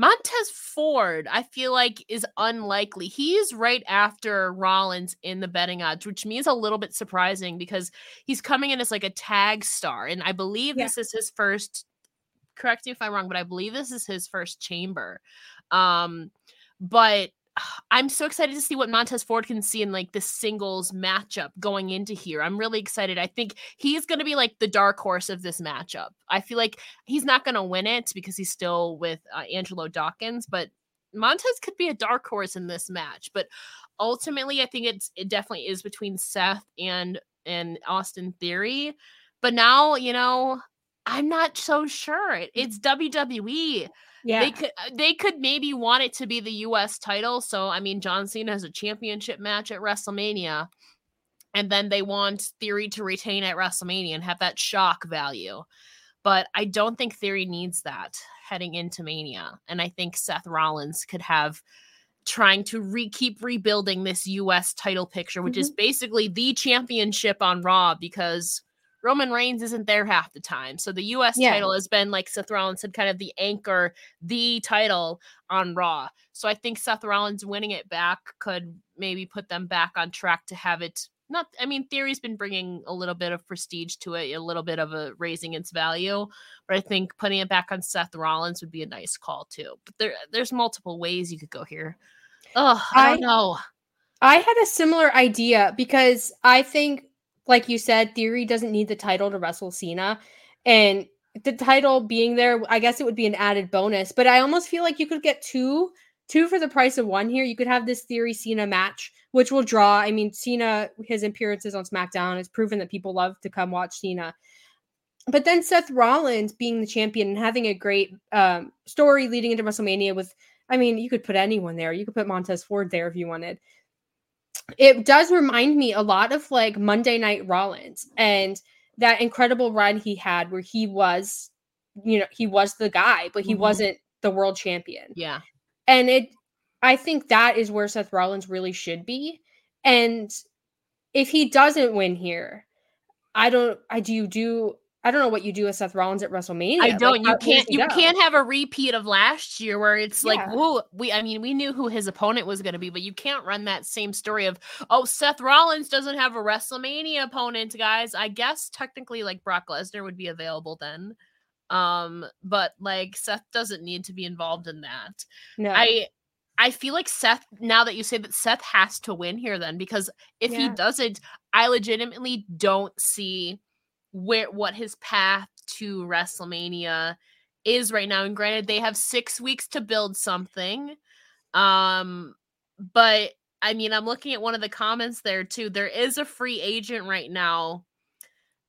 Montez Ford, I feel like, is unlikely. He's right after Rollins in the betting odds, which means a little bit surprising because he's coming in as like a tag star. And I believe yeah. this is his first, correct me if I'm wrong, but I believe this is his first chamber. Um, but I'm so excited to see what Montez Ford can see in like the singles matchup going into here. I'm really excited. I think he's going to be like the dark horse of this matchup. I feel like he's not going to win it because he's still with uh, Angelo Dawkins, but Montez could be a dark horse in this match. But ultimately, I think it's it definitely is between Seth and and Austin Theory. But now, you know, I'm not so sure. It's WWE. Yeah. They could uh, they could maybe want it to be the US title. So I mean John Cena has a championship match at WrestleMania. And then they want Theory to retain at WrestleMania and have that shock value. But I don't think Theory needs that heading into Mania. And I think Seth Rollins could have trying to re keep rebuilding this US title picture, which mm-hmm. is basically the championship on Raw because Roman Reigns isn't there half the time. So the US yeah. title has been, like Seth Rollins said, kind of the anchor, the title on Raw. So I think Seth Rollins winning it back could maybe put them back on track to have it. Not, I mean, Theory's been bringing a little bit of prestige to it, a little bit of a raising its value, but I think putting it back on Seth Rollins would be a nice call too. But there, there's multiple ways you could go here. Oh, I, I don't know. I had a similar idea because I think like you said, Theory doesn't need the title to wrestle Cena. And the title being there, I guess it would be an added bonus. But I almost feel like you could get two, two for the price of one here. You could have this Theory Cena match, which will draw. I mean, Cena, his appearances on SmackDown has proven that people love to come watch Cena. But then Seth Rollins being the champion and having a great um, story leading into WrestleMania with, I mean, you could put anyone there. You could put Montez Ford there if you wanted it does remind me a lot of like Monday Night Rollins and that incredible run he had where he was, you know, he was the guy, but he mm-hmm. wasn't the world champion. Yeah. And it, I think that is where Seth Rollins really should be. And if he doesn't win here, I don't, I do do I don't know what you do with Seth Rollins at WrestleMania. I don't. Like, you can't. You go? can't have a repeat of last year where it's yeah. like, whoa. We. I mean, we knew who his opponent was going to be, but you can't run that same story of, oh, Seth Rollins doesn't have a WrestleMania opponent, guys. I guess technically, like Brock Lesnar would be available then, um, but like Seth doesn't need to be involved in that. No. I. I feel like Seth. Now that you say that, Seth has to win here then, because if yeah. he doesn't, I legitimately don't see where what his path to WrestleMania is right now. And granted, they have six weeks to build something. Um, but I mean, I'm looking at one of the comments there too. There is a free agent right now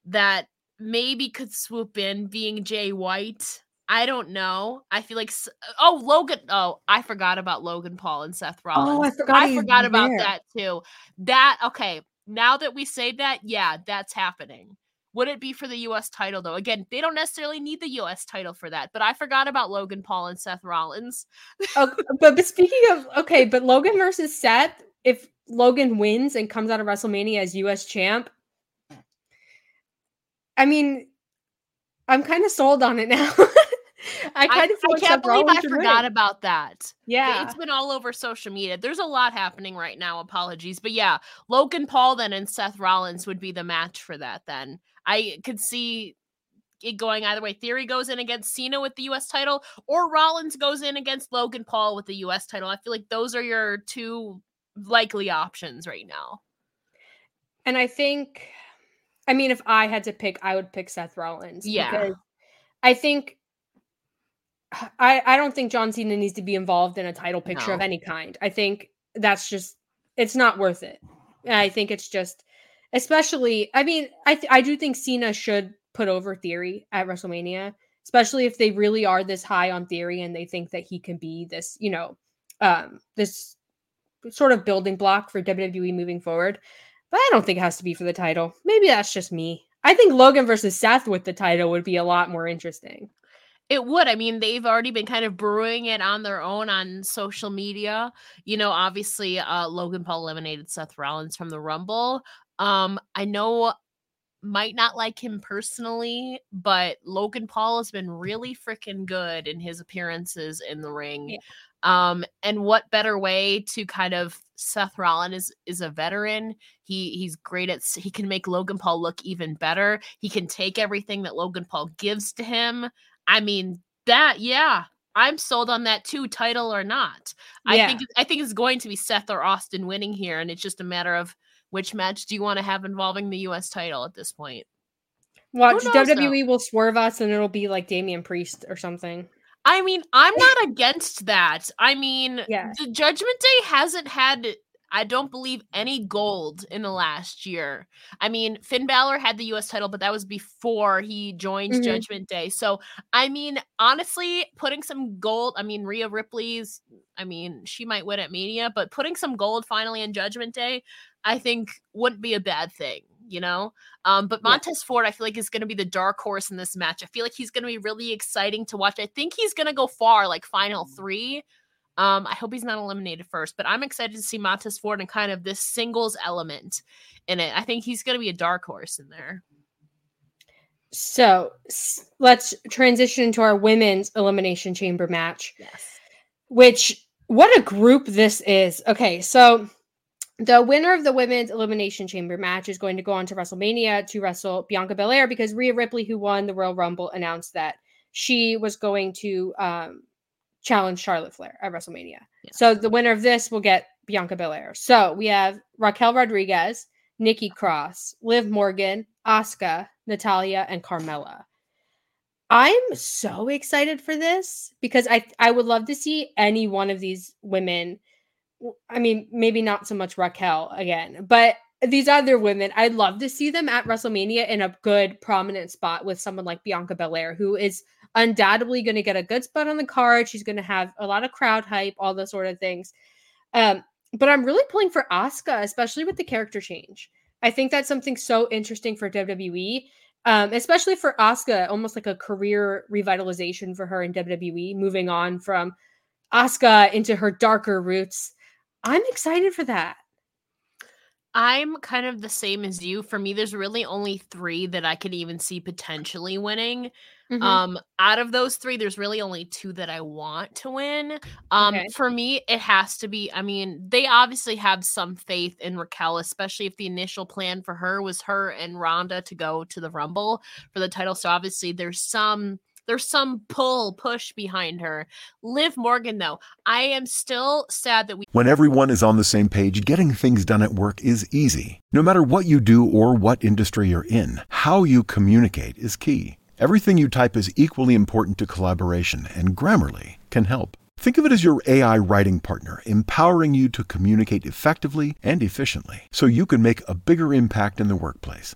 that maybe could swoop in, being Jay White. I don't know. I feel like oh Logan. Oh, I forgot about Logan Paul and Seth Rollins. Oh, I forgot. I forgot about there. that too. That okay. Now that we say that, yeah, that's happening. Would it be for the US title though? Again, they don't necessarily need the US title for that, but I forgot about Logan Paul and Seth Rollins. oh, but, but speaking of okay, but Logan versus Seth, if Logan wins and comes out of WrestleMania as US champ, I mean, I'm kind of sold on it now. I kind of I, I can't believe I forgot win. about that. Yeah. It's been all over social media. There's a lot happening right now. Apologies. But yeah, Logan Paul then and Seth Rollins would be the match for that then. I could see it going either way. Theory goes in against Cena with the US title, or Rollins goes in against Logan Paul with the US title. I feel like those are your two likely options right now. And I think, I mean, if I had to pick, I would pick Seth Rollins. Yeah. I think I, I don't think John Cena needs to be involved in a title picture no. of any kind. I think that's just it's not worth it. I think it's just especially I mean, I th- I do think Cena should put over Theory at WrestleMania, especially if they really are this high on Theory and they think that he can be this, you know, um this sort of building block for WWE moving forward. But I don't think it has to be for the title. Maybe that's just me. I think Logan versus Seth with the title would be a lot more interesting. It would. I mean, they've already been kind of brewing it on their own on social media. You know, obviously, uh, Logan Paul eliminated Seth Rollins from the Rumble. Um, I know might not like him personally, but Logan Paul has been really freaking good in his appearances in the ring. Yeah. Um, and what better way to kind of Seth Rollins is is a veteran. He he's great at he can make Logan Paul look even better. He can take everything that Logan Paul gives to him I mean, that yeah, I'm sold on that too, title or not. Yeah. I think I think it's going to be Seth or Austin winning here, and it's just a matter of which match do you want to have involving the U.S. title at this point. Watch WWE will swerve us, and it'll be like Damian Priest or something. I mean, I'm not against that. I mean, yeah. the Judgment Day hasn't had I don't believe any gold in the last year. I mean, Finn Balor had the US title, but that was before he joined mm-hmm. Judgment Day. So, I mean, honestly, putting some gold, I mean, Rhea Ripley's, I mean, she might win at Mania, but putting some gold finally in Judgment Day, I think wouldn't be a bad thing you know. Um, but Montez yeah. Ford, I feel like is going to be the dark horse in this match. I feel like he's going to be really exciting to watch. I think he's going to go far, like final three. Um, I hope he's not eliminated first, but I'm excited to see Montez Ford and kind of this singles element in it. I think he's going to be a dark horse in there. So let's transition to our women's elimination chamber match. Yes. Which, what a group this is. Okay, so the winner of the women's elimination chamber match is going to go on to WrestleMania to wrestle Bianca Belair because Rhea Ripley, who won the Royal Rumble, announced that she was going to um, challenge Charlotte Flair at WrestleMania. Yeah. So the winner of this will get Bianca Belair. So we have Raquel Rodriguez, Nikki Cross, Liv Morgan, Asuka, Natalya, and Carmella. I'm so excited for this because I I would love to see any one of these women. I mean, maybe not so much Raquel again, but these other women, I'd love to see them at WrestleMania in a good prominent spot with someone like Bianca Belair, who is undoubtedly going to get a good spot on the card. She's going to have a lot of crowd hype, all those sort of things. Um, but I'm really pulling for Asuka, especially with the character change. I think that's something so interesting for WWE. um, especially for Asuka, almost like a career revitalization for her in WWE, moving on from Asuka into her darker roots. I'm excited for that. I'm kind of the same as you. For me, there's really only three that I could even see potentially winning. Mm-hmm. Um, out of those three, there's really only two that I want to win. Um, okay. for me, it has to be. I mean, they obviously have some faith in Raquel, especially if the initial plan for her was her and Ronda to go to the Rumble for the title. So obviously, there's some there's some pull push behind her. Liv Morgan, though, I am still sad that we. When everyone is on the same page, getting things done at work is easy. No matter what you do or what industry you're in, how you communicate is key. Everything you type is equally important to collaboration, and Grammarly can help. Think of it as your AI writing partner, empowering you to communicate effectively and efficiently so you can make a bigger impact in the workplace.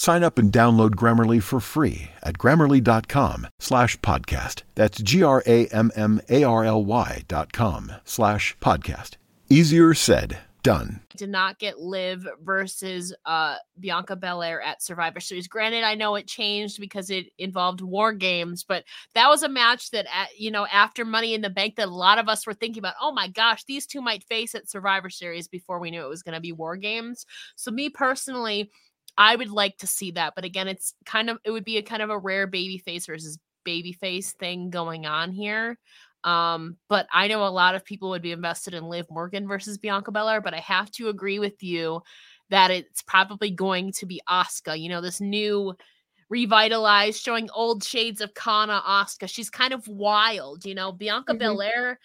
Sign up and download Grammarly for free at grammarly.com slash podcast. That's G-R-A-M-M-A-R-L-Y dot com slash podcast. Easier said, done. Did not get Liv versus uh, Bianca Belair at Survivor Series. Granted, I know it changed because it involved War Games, but that was a match that, at, you know, after Money in the Bank, that a lot of us were thinking about. Oh my gosh, these two might face at Survivor Series before we knew it was going to be War Games. So me personally I would like to see that, but again, it's kind of it would be a kind of a rare baby face versus baby face thing going on here. Um, but I know a lot of people would be invested in Liv Morgan versus Bianca Belair, but I have to agree with you that it's probably going to be Asuka. You know, this new revitalized, showing old shades of Kana Asuka. She's kind of wild, you know. Bianca mm-hmm. Belair,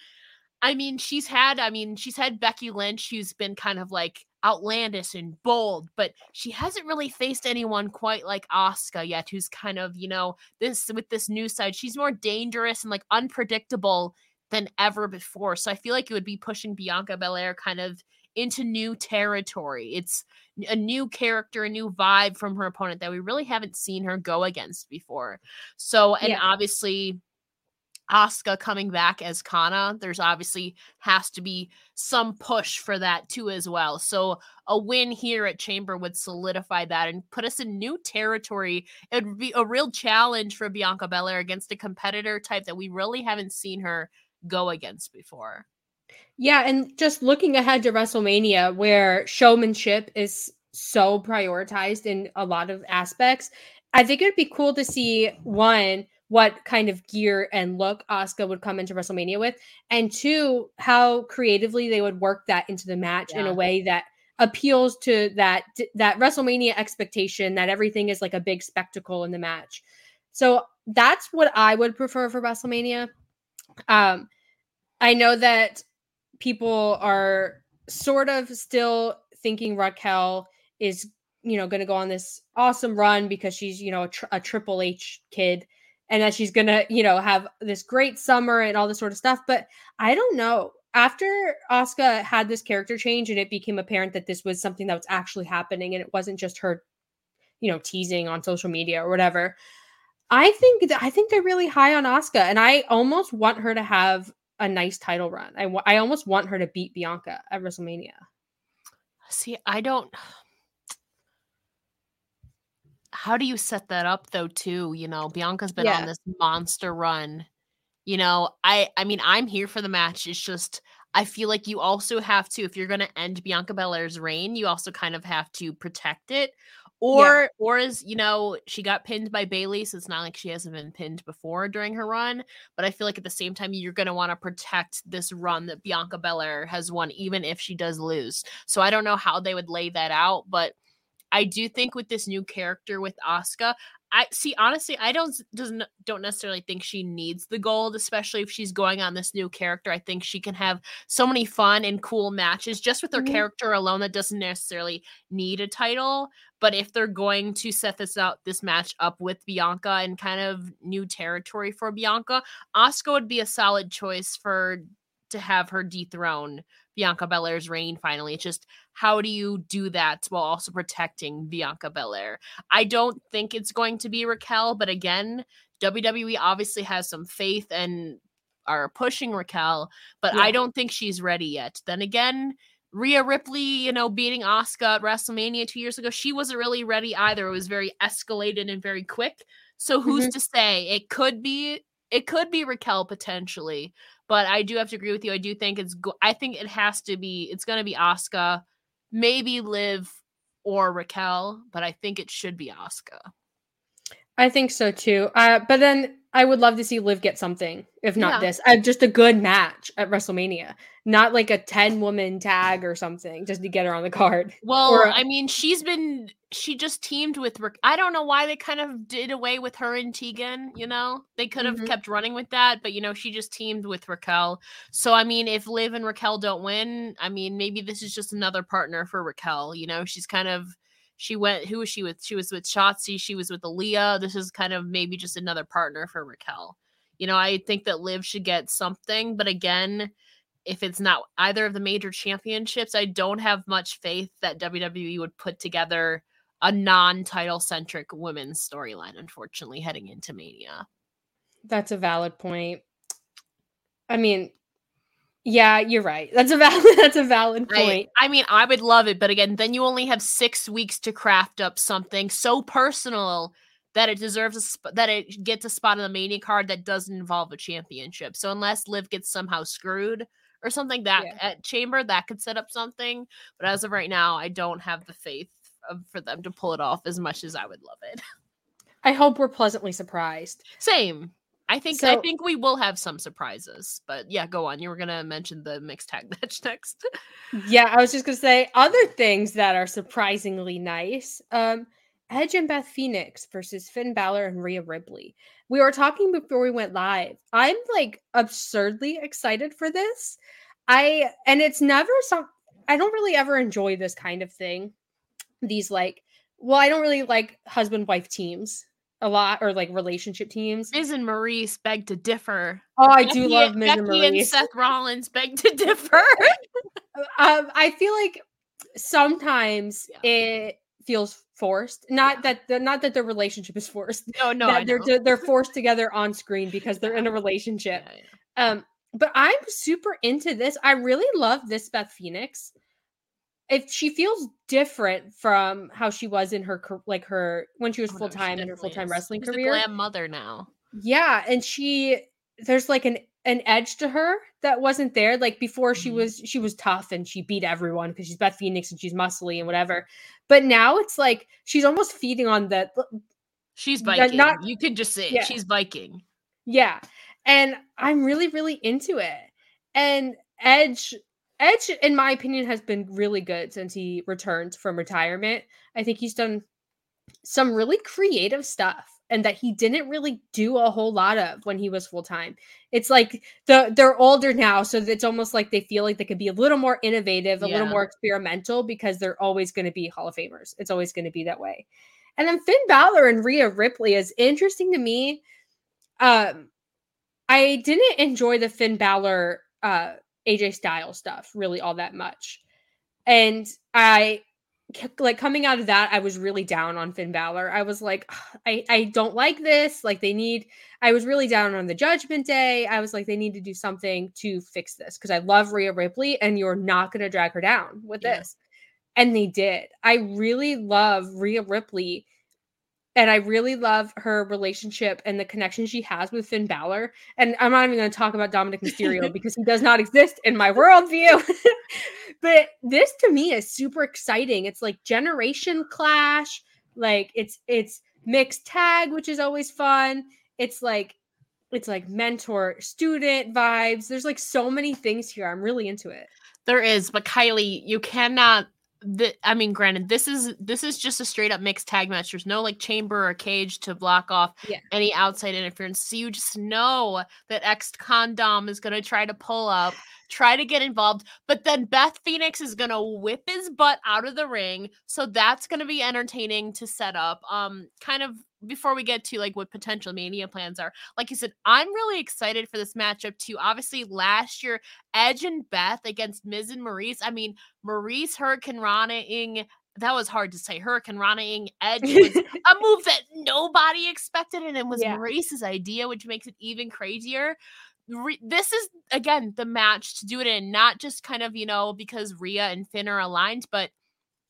I mean, she's had, I mean, she's had Becky Lynch, who's been kind of like outlandish and bold, but she hasn't really faced anyone quite like Asuka yet, who's kind of, you know, this with this new side. She's more dangerous and like unpredictable than ever before. So I feel like it would be pushing Bianca Belair kind of into new territory. It's a new character, a new vibe from her opponent that we really haven't seen her go against before. So, and yeah. obviously, Asuka coming back as Kana, there's obviously has to be some push for that too as well. So a win here at Chamber would solidify that and put us in new territory. It would be a real challenge for Bianca Belair against a competitor type that we really haven't seen her go against before. Yeah, and just looking ahead to WrestleMania where showmanship is so prioritized in a lot of aspects, I think it'd be cool to see one what kind of gear and look Asuka would come into WrestleMania with, and two, how creatively they would work that into the match yeah. in a way that appeals to that that WrestleMania expectation that everything is like a big spectacle in the match. So that's what I would prefer for WrestleMania. Um, I know that people are sort of still thinking Raquel is you know going to go on this awesome run because she's you know a, a Triple H kid and that she's gonna, you know, have this great summer and all this sort of stuff. But I don't know. After Asuka had this character change and it became apparent that this was something that was actually happening and it wasn't just her, you know, teasing on social media or whatever. I think that I think they're really high on Asuka, and I almost want her to have a nice title run. I, I almost want her to beat Bianca at WrestleMania. See, I don't how do you set that up though too you know bianca's been yeah. on this monster run you know i i mean i'm here for the match it's just i feel like you also have to if you're going to end bianca belair's reign you also kind of have to protect it or yeah. or as you know she got pinned by bayley so it's not like she hasn't been pinned before during her run but i feel like at the same time you're going to want to protect this run that bianca belair has won even if she does lose so i don't know how they would lay that out but I do think with this new character with Asuka, I see honestly, I don't doesn't don't necessarily think she needs the gold, especially if she's going on this new character. I think she can have so many fun and cool matches just with her mm-hmm. character alone that doesn't necessarily need a title. But if they're going to set this out this match up with Bianca and kind of new territory for Bianca, Asuka would be a solid choice for to have her dethrone Bianca Belair's reign finally. It's just how do you do that while also protecting Bianca Belair? I don't think it's going to be Raquel, but again, WWE obviously has some faith and are pushing Raquel, but yeah. I don't think she's ready yet. Then again, Rhea Ripley, you know, beating Asuka at WrestleMania two years ago, she wasn't really ready either. It was very escalated and very quick. So who's mm-hmm. to say? It could be it could be Raquel potentially, but I do have to agree with you. I do think it's. Go- I think it has to be. It's going to be Asuka, maybe Liv or Raquel, but I think it should be Asuka. I think so too. Uh, but then I would love to see Liv get something, if not yeah. this, uh, just a good match at WrestleMania, not like a ten woman tag or something, just to get her on the card. Well, or, I mean, she's been she just teamed with. I don't know why they kind of did away with her and Tegan. You know, they could have mm-hmm. kept running with that, but you know, she just teamed with Raquel. So I mean, if Liv and Raquel don't win, I mean, maybe this is just another partner for Raquel. You know, she's kind of she went who was she with? She was with Shotzi she was with Aliyah this is kind of maybe just another partner for Raquel. You know I think that Liv should get something but again if it's not either of the major championships I don't have much faith that WWE would put together a non-title centric women's storyline unfortunately heading into Mania. That's a valid point. I mean yeah, you're right. That's a valid that's a valid point. I, I, mean, I would love it, but again, then you only have 6 weeks to craft up something so personal that it deserves a sp- that it gets a spot on the mania card that doesn't involve a championship. So unless Liv gets somehow screwed or something that yeah. at Chamber that could set up something, but as of right now, I don't have the faith of, for them to pull it off as much as I would love it. I hope we're pleasantly surprised. Same. I think so, I think we will have some surprises, but yeah, go on. You were gonna mention the mixed tag match next. yeah, I was just gonna say other things that are surprisingly nice. Um, Edge and Beth Phoenix versus Finn Balor and Rhea Ripley. We were talking before we went live. I'm like absurdly excited for this. I and it's never some. I don't really ever enjoy this kind of thing. These like, well, I don't really like husband wife teams a lot or like relationship teams. Miz and Maryse beg to differ. Oh, I Becky, do love Miz Becky and Maryse. And Seth Rollins beg to differ. um, I feel like sometimes yeah. it feels forced. Not yeah. that the, not that their relationship is forced. No, no, that they're they're forced together on screen because they're in a relationship. Yeah, um, but I'm super into this. I really love this Beth Phoenix if she feels different from how she was in her like her when she was oh, full time no, in her full time wrestling She's career. A glam mother now. Yeah, and she there's like an an edge to her that wasn't there. Like before, mm-hmm. she was she was tough and she beat everyone because she's Beth Phoenix and she's muscly and whatever. But now it's like she's almost feeding on the. She's Viking. Not, you could just say yeah. she's Viking. Yeah, and I'm really really into it. And Edge Edge, in my opinion, has been really good since he returned from retirement. I think he's done some really creative stuff and that he didn't really do a whole lot of when he was full time. It's like the they're older now, so it's almost like they feel like they could be a little more innovative, a yeah. little more experimental because they're always going to be Hall of Famers. It's always going to be that way. And then Finn Balor and Rhea Ripley is interesting to me. Um, I didn't enjoy the Finn Balor uh AJ Styles stuff really all that much. And I like coming out of that, I was really down on Finn Balor. I was like, I, I don't like this. Like they need I was really down on the judgment day. I was like, they need to do something to fix this because I love Rhea Ripley and you're not gonna drag her down with yeah. this. And they did. I really love Rhea Ripley and I really love her relationship and the connection she has with Finn Balor. And I'm not even going to talk about Dominic Mysterio because he does not exist in my worldview. but this to me is super exciting. It's like generation clash, like it's it's mixed tag, which is always fun. It's like it's like mentor student vibes. There's like so many things here. I'm really into it. There is, but Kiley, you cannot the I mean, granted, this is this is just a straight up mixed tag match. There's no like chamber or cage to block off yeah. any outside interference. So you just know that ex-con Dom is gonna try to pull up, try to get involved, but then Beth Phoenix is gonna whip his butt out of the ring. So that's gonna be entertaining to set up. Um, kind of before we get to like what potential mania plans are, like you said, I'm really excited for this matchup too. Obviously, last year, Edge and Beth against Miz and Maryse. I mean, Maryse hurricanranaing that was hard to say. Hurricanranaing Edge was a move that nobody expected, and it was yeah. Maryse's idea, which makes it even crazier. Re- this is again the match to do it in, not just kind of you know because Rhea and Finn are aligned, but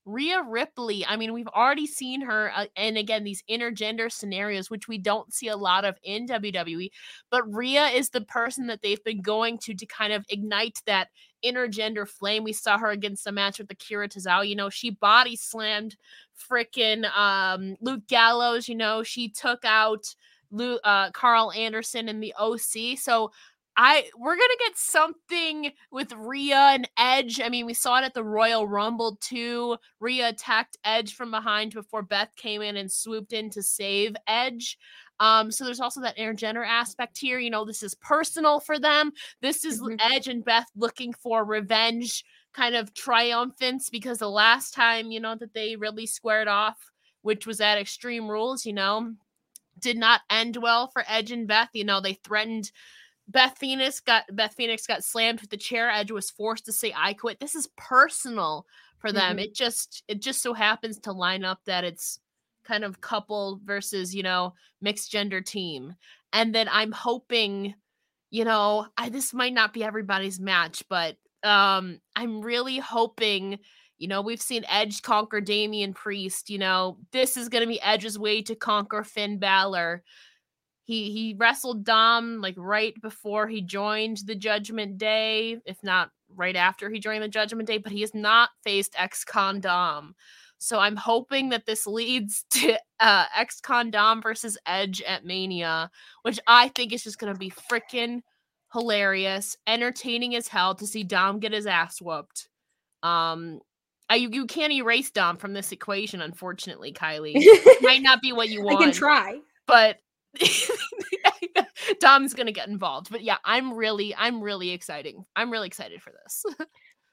Rhea Ripley, I mean, we've already seen her, uh, and again, these intergender scenarios, which we don't see a lot of in WWE. But Rhea is the person that they've been going to to kind of ignite that intergender flame. We saw her against the match with Akira Tozawa. You know, she body slammed freaking um, Luke Gallows. You know, she took out Luke, uh, Karl Anderson in the OC. So I we're gonna get something with Rhea and Edge. I mean, we saw it at the Royal Rumble too. Rhea attacked Edge from behind before Beth came in and swooped in to save Edge. Um, so there's also that intergender aspect here. You know, this is personal for them. This is mm-hmm. Edge and Beth looking for revenge, kind of triumphance, because the last time, you know, that they really squared off, which was at Extreme Rules, you know, did not end well for Edge and Beth. You know, they threatened Beth Phoenix got Beth Phoenix got slammed with the chair. Edge was forced to say I quit. This is personal for them. Mm-hmm. It just it just so happens to line up that it's kind of couple versus, you know, mixed gender team. And then I'm hoping, you know, I this might not be everybody's match, but um I'm really hoping you know, we've seen Edge conquer Damian Priest. You know, this is going to be Edge's way to conquer Finn Balor he he wrestled Dom like right before he joined the Judgment Day, if not right after he joined the Judgment Day, but he has not faced ex-con Dom. So I'm hoping that this leads to uh ex-con Dom versus Edge at Mania, which I think is just gonna be freaking hilarious, entertaining as hell to see Dom get his ass whooped. Um I, you, you can't erase Dom from this equation, unfortunately, Kiley. Might not be what you want. I can try. But Dom's gonna get involved. But yeah, I'm really, I'm really exciting. I'm really excited for this.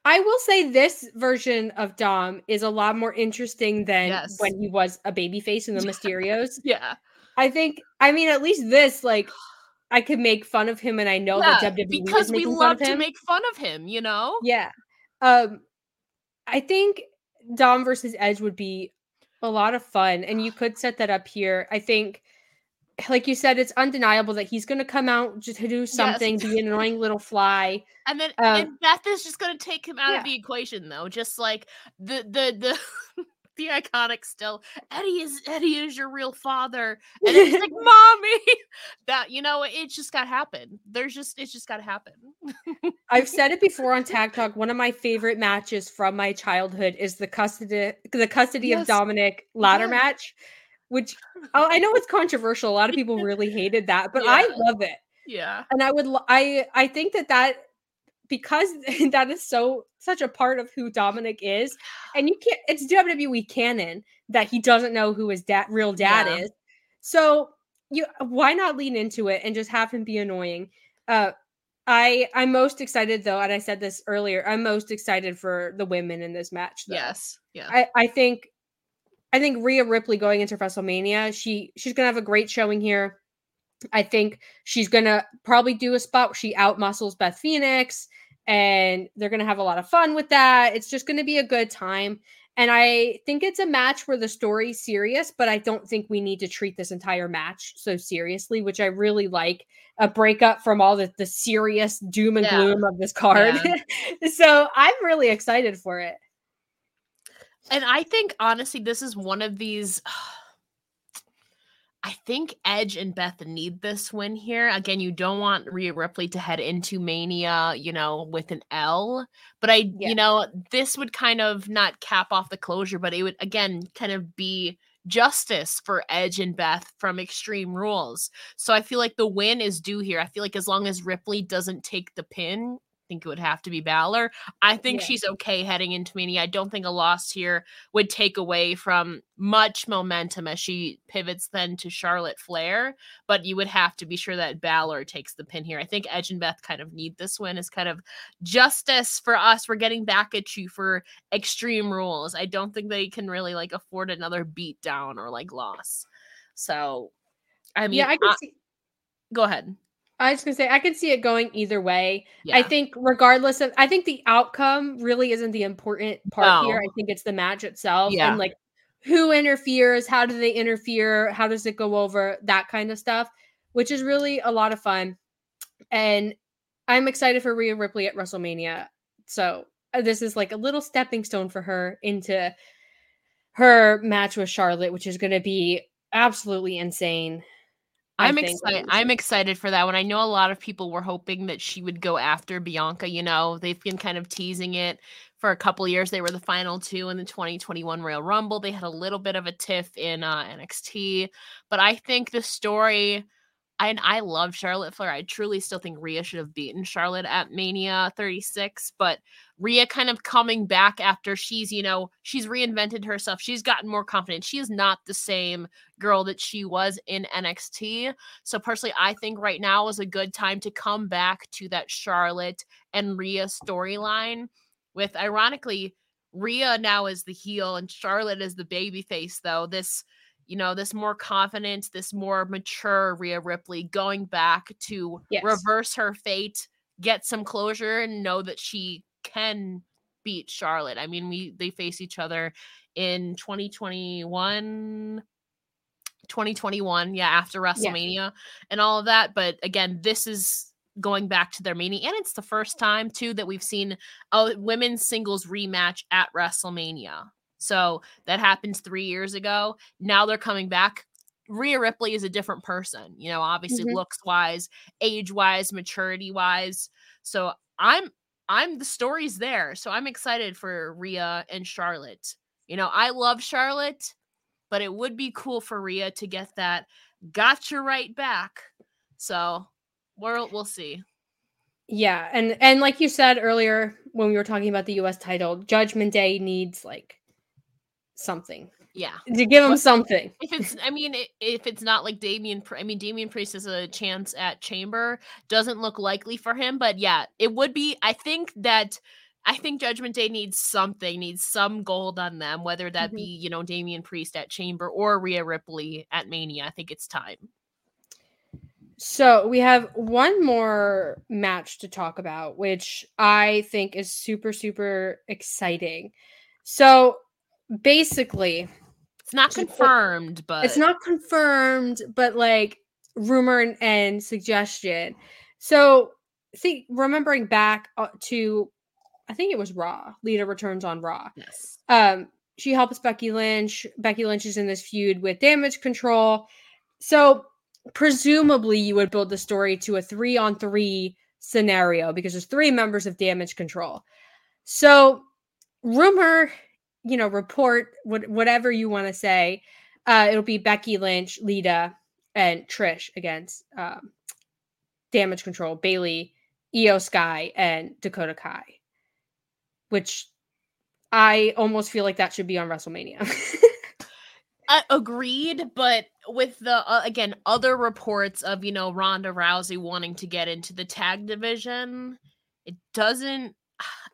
I will say this version of Dom is a lot more interesting than yes. when he was a babyface in the Mysterios. yeah. I think I mean at least this, like I could make fun of him and I know yeah, that WWE because we love to make fun of him, you know? Yeah. Um I think Dom versus Edge would be a lot of fun and you could set that up here. I think like you said, it's undeniable that he's going to come out just to do something, yes. be an annoying little fly. And then um, and Beth is just going to take him out yeah. of the equation, though. Just like the the the the iconic still Eddie is Eddie is your real father, and it's like mommy. That you know, it just got to happen. There's just it's just got to happen. I've said it before on Tag Talk. One of my favorite matches from my childhood is the custody the custody yes. of Dominic ladder yes. match which oh, I know it's controversial. A lot of people really hated that, but yeah. I love it. Yeah. And I would I I think that that because that is so such a part of who Dominic is, and you can't. It's WWE canon that he doesn't know who his dad, real dad yeah. is. So you why not lean into it and just have him be annoying? Uh, I I'm most excited though, and I said this earlier. I'm most excited for the women in this match. Though. Yes, yeah. I I think I think Rhea Ripley going into WrestleMania, she she's gonna have a great showing here. I think she's gonna probably do a spot where she outmuscles Beth Phoenix, and they're gonna have a lot of fun with that. It's just gonna be a good time. And I think it's a match where the story's serious, but I don't think we need to treat this entire match so seriously, which I really like. A breakup from all the, the serious doom and yeah. gloom of this card. Yeah. so I'm really excited for it. And I think honestly, this is one of these. I think Edge and Beth need this win here. Again, you don't want Rhea Ripley to head into Mania, you know, with an L. But I, yeah. you know, this would kind of not cap off the closure, but it would again kind of be justice for Edge and Beth from Extreme Rules. So I feel like the win is due here. I feel like as long as Ripley doesn't take the pin, think it would have to be Balor. I think yeah. she's okay heading into Mania. I don't think a loss here would take away from much momentum as she pivots then to Charlotte Flair. But you would have to be sure that Balor takes the pin here. I think Edge and Beth kind of need this win as kind of justice for us. We're getting back at you for extreme rules. I don't think they can really like afford another beat down or like loss. So I mean, yeah, I can I, see. Go ahead. I was gonna say I can see it going either way. Yeah. I think regardless of I think the outcome really isn't the important part no. here. I think it's the match itself yeah. and like who interferes, how do they interfere, how does it go over, that kind of stuff, which is really a lot of fun. And I'm excited for Rhea Ripley at WrestleMania. So uh, this is like a little stepping stone for her into her match with Charlotte, which is going to be absolutely insane. I'm excited. I'm excited for that one. I know a lot of people were hoping that she would go after Bianca. You know, they've been kind of teasing it for a couple years. They were the final two in the 2021 Royal Rumble. They had a little bit of a tiff in uh, NXT, but I think the story and I love Charlotte Flair. I truly still think Rhea should have beaten Charlotte at Mania 36, but Rhea kind of coming back after she's, you know, she's reinvented herself. She's gotten more confident. She is not the same girl that she was in NXT. So personally, I think right now is a good time to come back to that Charlotte and Rhea storyline with ironically Rhea now is the heel and Charlotte is the baby face though. This you know, this more confident, this more mature Rhea Ripley going back to yes. reverse her fate, get some closure, and know that she can beat Charlotte. I mean, we they face each other in 2021 2021 yeah after wrestlemania yeah. and all of that but again this is going back to their meaning and it's the first time too that we've seen a women's singles rematch at wrestlemania so that happens three years ago. Now they're coming back. Rhea Ripley is a different person, you know, obviously mm-hmm. looks wise, age wise, maturity wise. So I'm I'm the story's there. So I'm excited for Rhea and Charlotte. You know, I love Charlotte, but it would be cool for Rhea to get that gotcha right back. So we'll we'll see. Yeah, and and like you said earlier when we were talking about the US title, Judgment Day needs like something. Yeah, to give him something. If it's, I mean, if it's not like Damian, I mean, Damian Priest has a chance at Chamber. Doesn't look likely for him, but yeah, it would be. I think that. I think Judgment Day needs something, needs some gold on them, whether that mm-hmm. be, you know, Damian Priest at Chamber or Rhea Ripley at Mania. I think it's time. So we have one more match to talk about, which I think is super, super exciting. So basically it's not confirmed but it's not confirmed but like rumor and, and suggestion. So see remembering back uh, to i think it was raw lita returns on raw yes. Um she helps becky lynch becky lynch is in this feud with damage control. So presumably you would build the story to a three on three scenario because there's three members of damage control. So rumor you know, report what, whatever you want to say. Uh, it'll be Becky Lynch, Lita, and Trish against um, Damage Control, Bayley, Iyo Sky, and Dakota Kai. Which I almost feel like that should be on WrestleMania. uh, agreed, but with the uh, again other reports of you know Ronda Rousey wanting to get into the tag division, it doesn't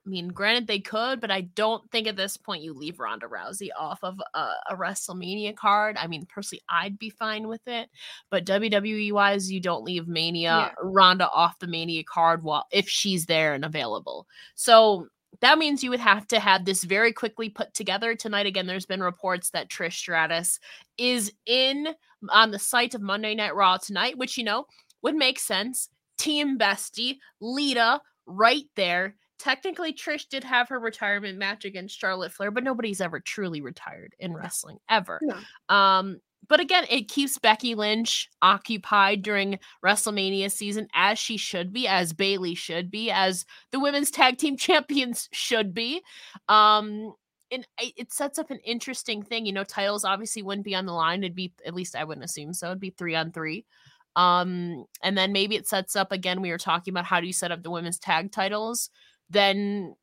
I mean, granted they could, but I don't think at this point you leave Ronda Rousey off of a, a WrestleMania card. I mean, personally, I'd be fine with it, but WWE wise, you don't leave Mania yeah. Ronda off the Mania card while if she's there and available. So that means you would have to have this very quickly put together tonight. Again, there's been reports that Trish Stratus is in on the site of Monday Night Raw tonight, which you know would make sense. Team Bestie, Lita, right there technically Trish did have her retirement match against Charlotte Flair, but nobody's ever truly retired in wrestling ever. No. Um, but again, it keeps Becky Lynch occupied during WrestleMania season as she should be, as Bayley should be, as the women's tag team champions should be. Um, and it sets up an interesting thing. You know, titles obviously wouldn't be on the line. It'd be at least I wouldn't assume so. It'd be three on three. Um, and then maybe it sets up again. We were talking about how do you set up the women's tag titles. Then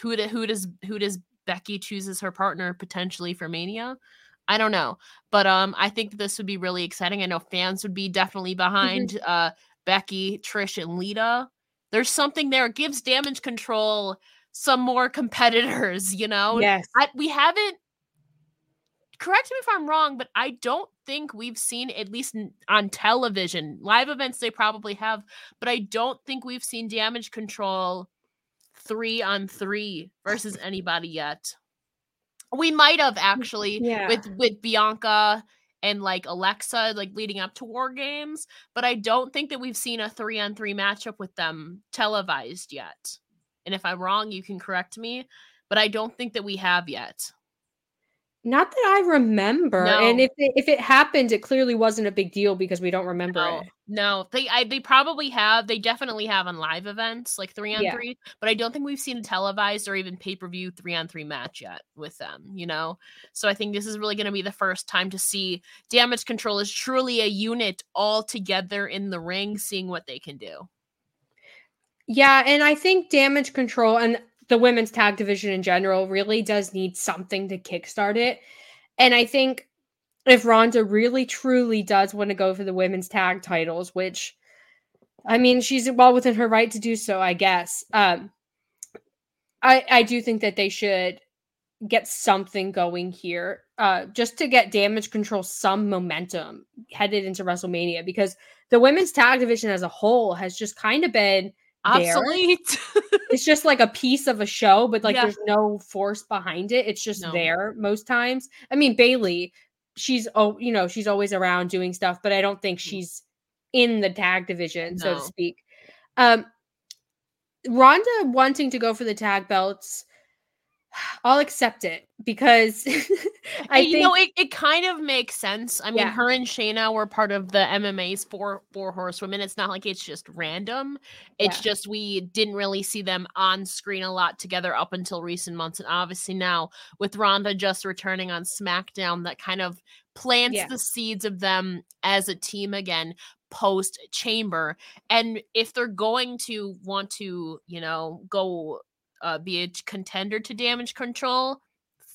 who, do, who does who does Becky chooses her partner potentially for Mania? I don't know, but um, I think this would be really exciting. I know fans would be definitely mm-hmm. behind mm-hmm. uh Becky, Trish, and Lita. There's something there. It gives damage control some more competitors. You know, yes, I, we haven't correct me if I'm wrong, but I don't think we've seen, at least on television, live events they probably have, but I don't think we've seen damage control three on three versus anybody yet. We might have actually yeah. with with Bianca and like Alexa, like leading up to War Games, but I don't think that we've seen a three on three matchup with them televised yet. And if I'm wrong, you can correct me, but I don't think that we have yet. Not that I remember. No. And if it, if it happened, it clearly wasn't a big deal because we don't remember no, it. No, they I, they probably have. They definitely have on live events like three on yeah. three, but I don't think we've seen a televised or even pay per view three on three match yet with them. You know, so I think this is really going to be the first time to see Damage Control is truly a unit all together in the ring, seeing what they can do. Yeah, and I think Damage Control and the women's tag division in general really does need something to kickstart it. And I think if Ronda really truly does want to go for the women's tag titles, which I mean, she's well within her right to do so, I guess. Um, I I do think that they should get something going here, uh, just to get damage control some momentum headed into WrestleMania because the women's tag division as a whole has just kind of been obsolete. it's just like a piece of a show, but like yeah. there's no force behind it. It's just no. there most times. I mean, Bayley, she's oh, you know, she's always around doing stuff, but I don't think mm. she's in the tag division, no. so to speak. Um Ronda wanting to go for the tag belts I'll accept it because I you think, know it, it kind of makes sense. I mean, yeah. her and Shayna were part of the MMA's four four horsewomen. It's not like it's just random. It's yeah. just we didn't really see them on screen a lot together up until recent months, and obviously now with Ronda just returning on SmackDown, that kind of plants yeah. the seeds of them as a team again post chamber and if they're going to want to you know go uh, be a contender to damage control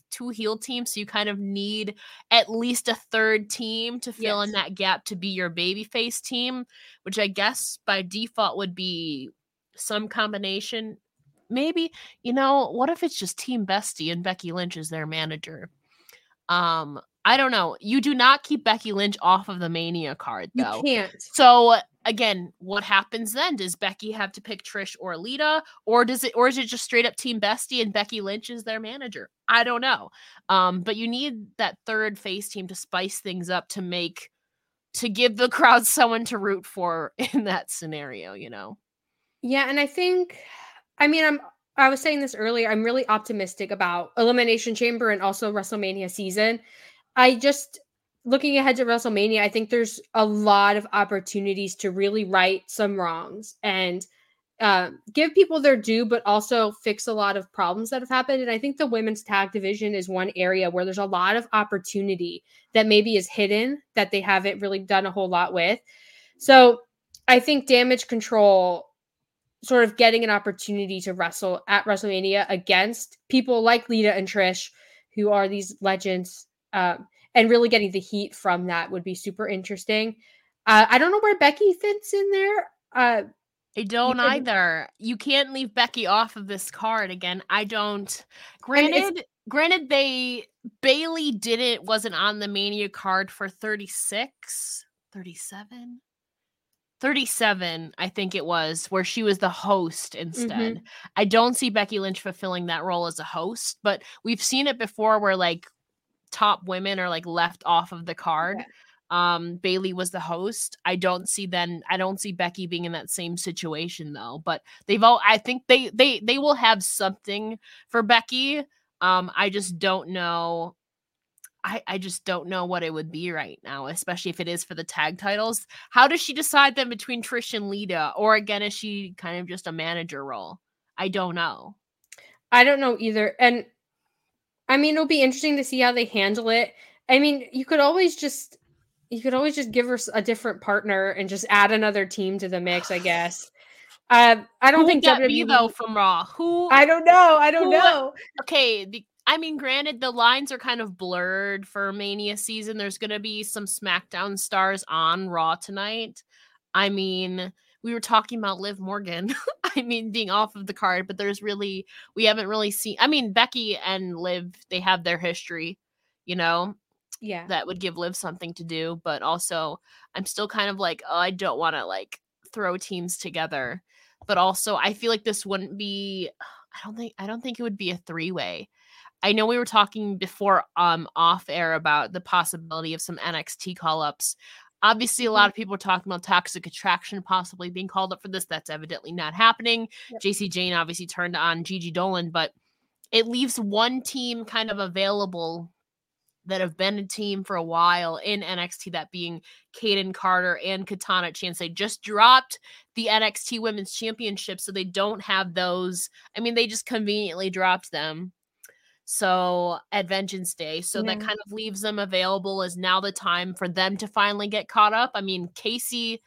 two heel teams so you kind of need at least a third team to fill yes. in that gap to be your babyface team which i guess by default would be some combination maybe you know what if it's just team bestie and becky lynch is their manager um I don't know. You do not keep Becky Lynch off of the Mania card, though. You can't. So again, what happens then? Does Becky have to pick Trish or Lita, or does it, or is it just straight up Team Bestie and Becky Lynch is their manager? I don't know. Um, but you need that third face team to spice things up to make to give the crowd someone to root for in that scenario. You know. Yeah, and I think, I mean, I'm I was saying this earlier. I'm really optimistic about Elimination Chamber and also WrestleMania season I just looking ahead to WrestleMania, I think there's a lot of opportunities to really right some wrongs and uh, give people their due, but also fix a lot of problems that have happened. And I think the women's tag division is one area where there's a lot of opportunity that maybe is hidden that they haven't really done a whole lot with. So I think damage control sort of getting an opportunity to wrestle at WrestleMania against people like Lita and Trish, who are these legends um, and really getting the heat from that would be super interesting. Uh, I don't know where Becky fits in there. Uh, I don't you either. You can't leave Becky off of this card again. I don't. Granted, granted, they Bayley didn't wasn't on the Mania card for 36, 37. 37 i think it was where she was the host instead mm-hmm. i don't see becky lynch fulfilling that role as a host but we've seen it before where like top women are like left off of the card. Yeah. Um, Bayley was the host. I don't see then I don't see Becky being in that same situation though. But they've all I think they they they will have something for Becky. Um, I just don't know. I, I just don't know what it would be right now, especially if it is for the tag titles. How does she decide then between Trish and Lita? Or again, is she kind of just a manager role? I don't know. I don't know either. And I mean, it'll be interesting to see how they handle it. I mean, you could always just you could always just give her a different partner and just add another team to the mix, I guess. Uh, I don't who think that WWE be though from Raw. Who I don't know. I don't who, know. Okay, the, I mean, granted, the lines are kind of blurred for Mania season. There's going to be some SmackDown stars on Raw tonight. I mean, we were talking about Liv Morgan. I mean, being off of the card, but there's really we haven't really seen. I mean, Becky and Liv, they have their history, you know. Yeah, that would give Liv something to do, but also I'm still kind of like, oh, I don't want to like throw teams together, but also I feel like this wouldn't be. I don't think I don't think it would be a three way. I know we were talking before um off air about the possibility of some NXT call ups. Obviously, a lot mm-hmm. of people are talking about toxic attraction possibly being called up for this. That's evidently not happening. Yep. Jacy Jayne obviously turned on Gigi Dolan, but it leaves one team kind of available that have been a team for a while in NXT, that being Kayden Carter and Katana Chance. They just dropped the NXT Women's Championship, so they don't have those. I mean, they just conveniently dropped them so at Vengeance Day. So yeah. that kind of leaves them available as now the time for them to finally get caught up. I mean, Casey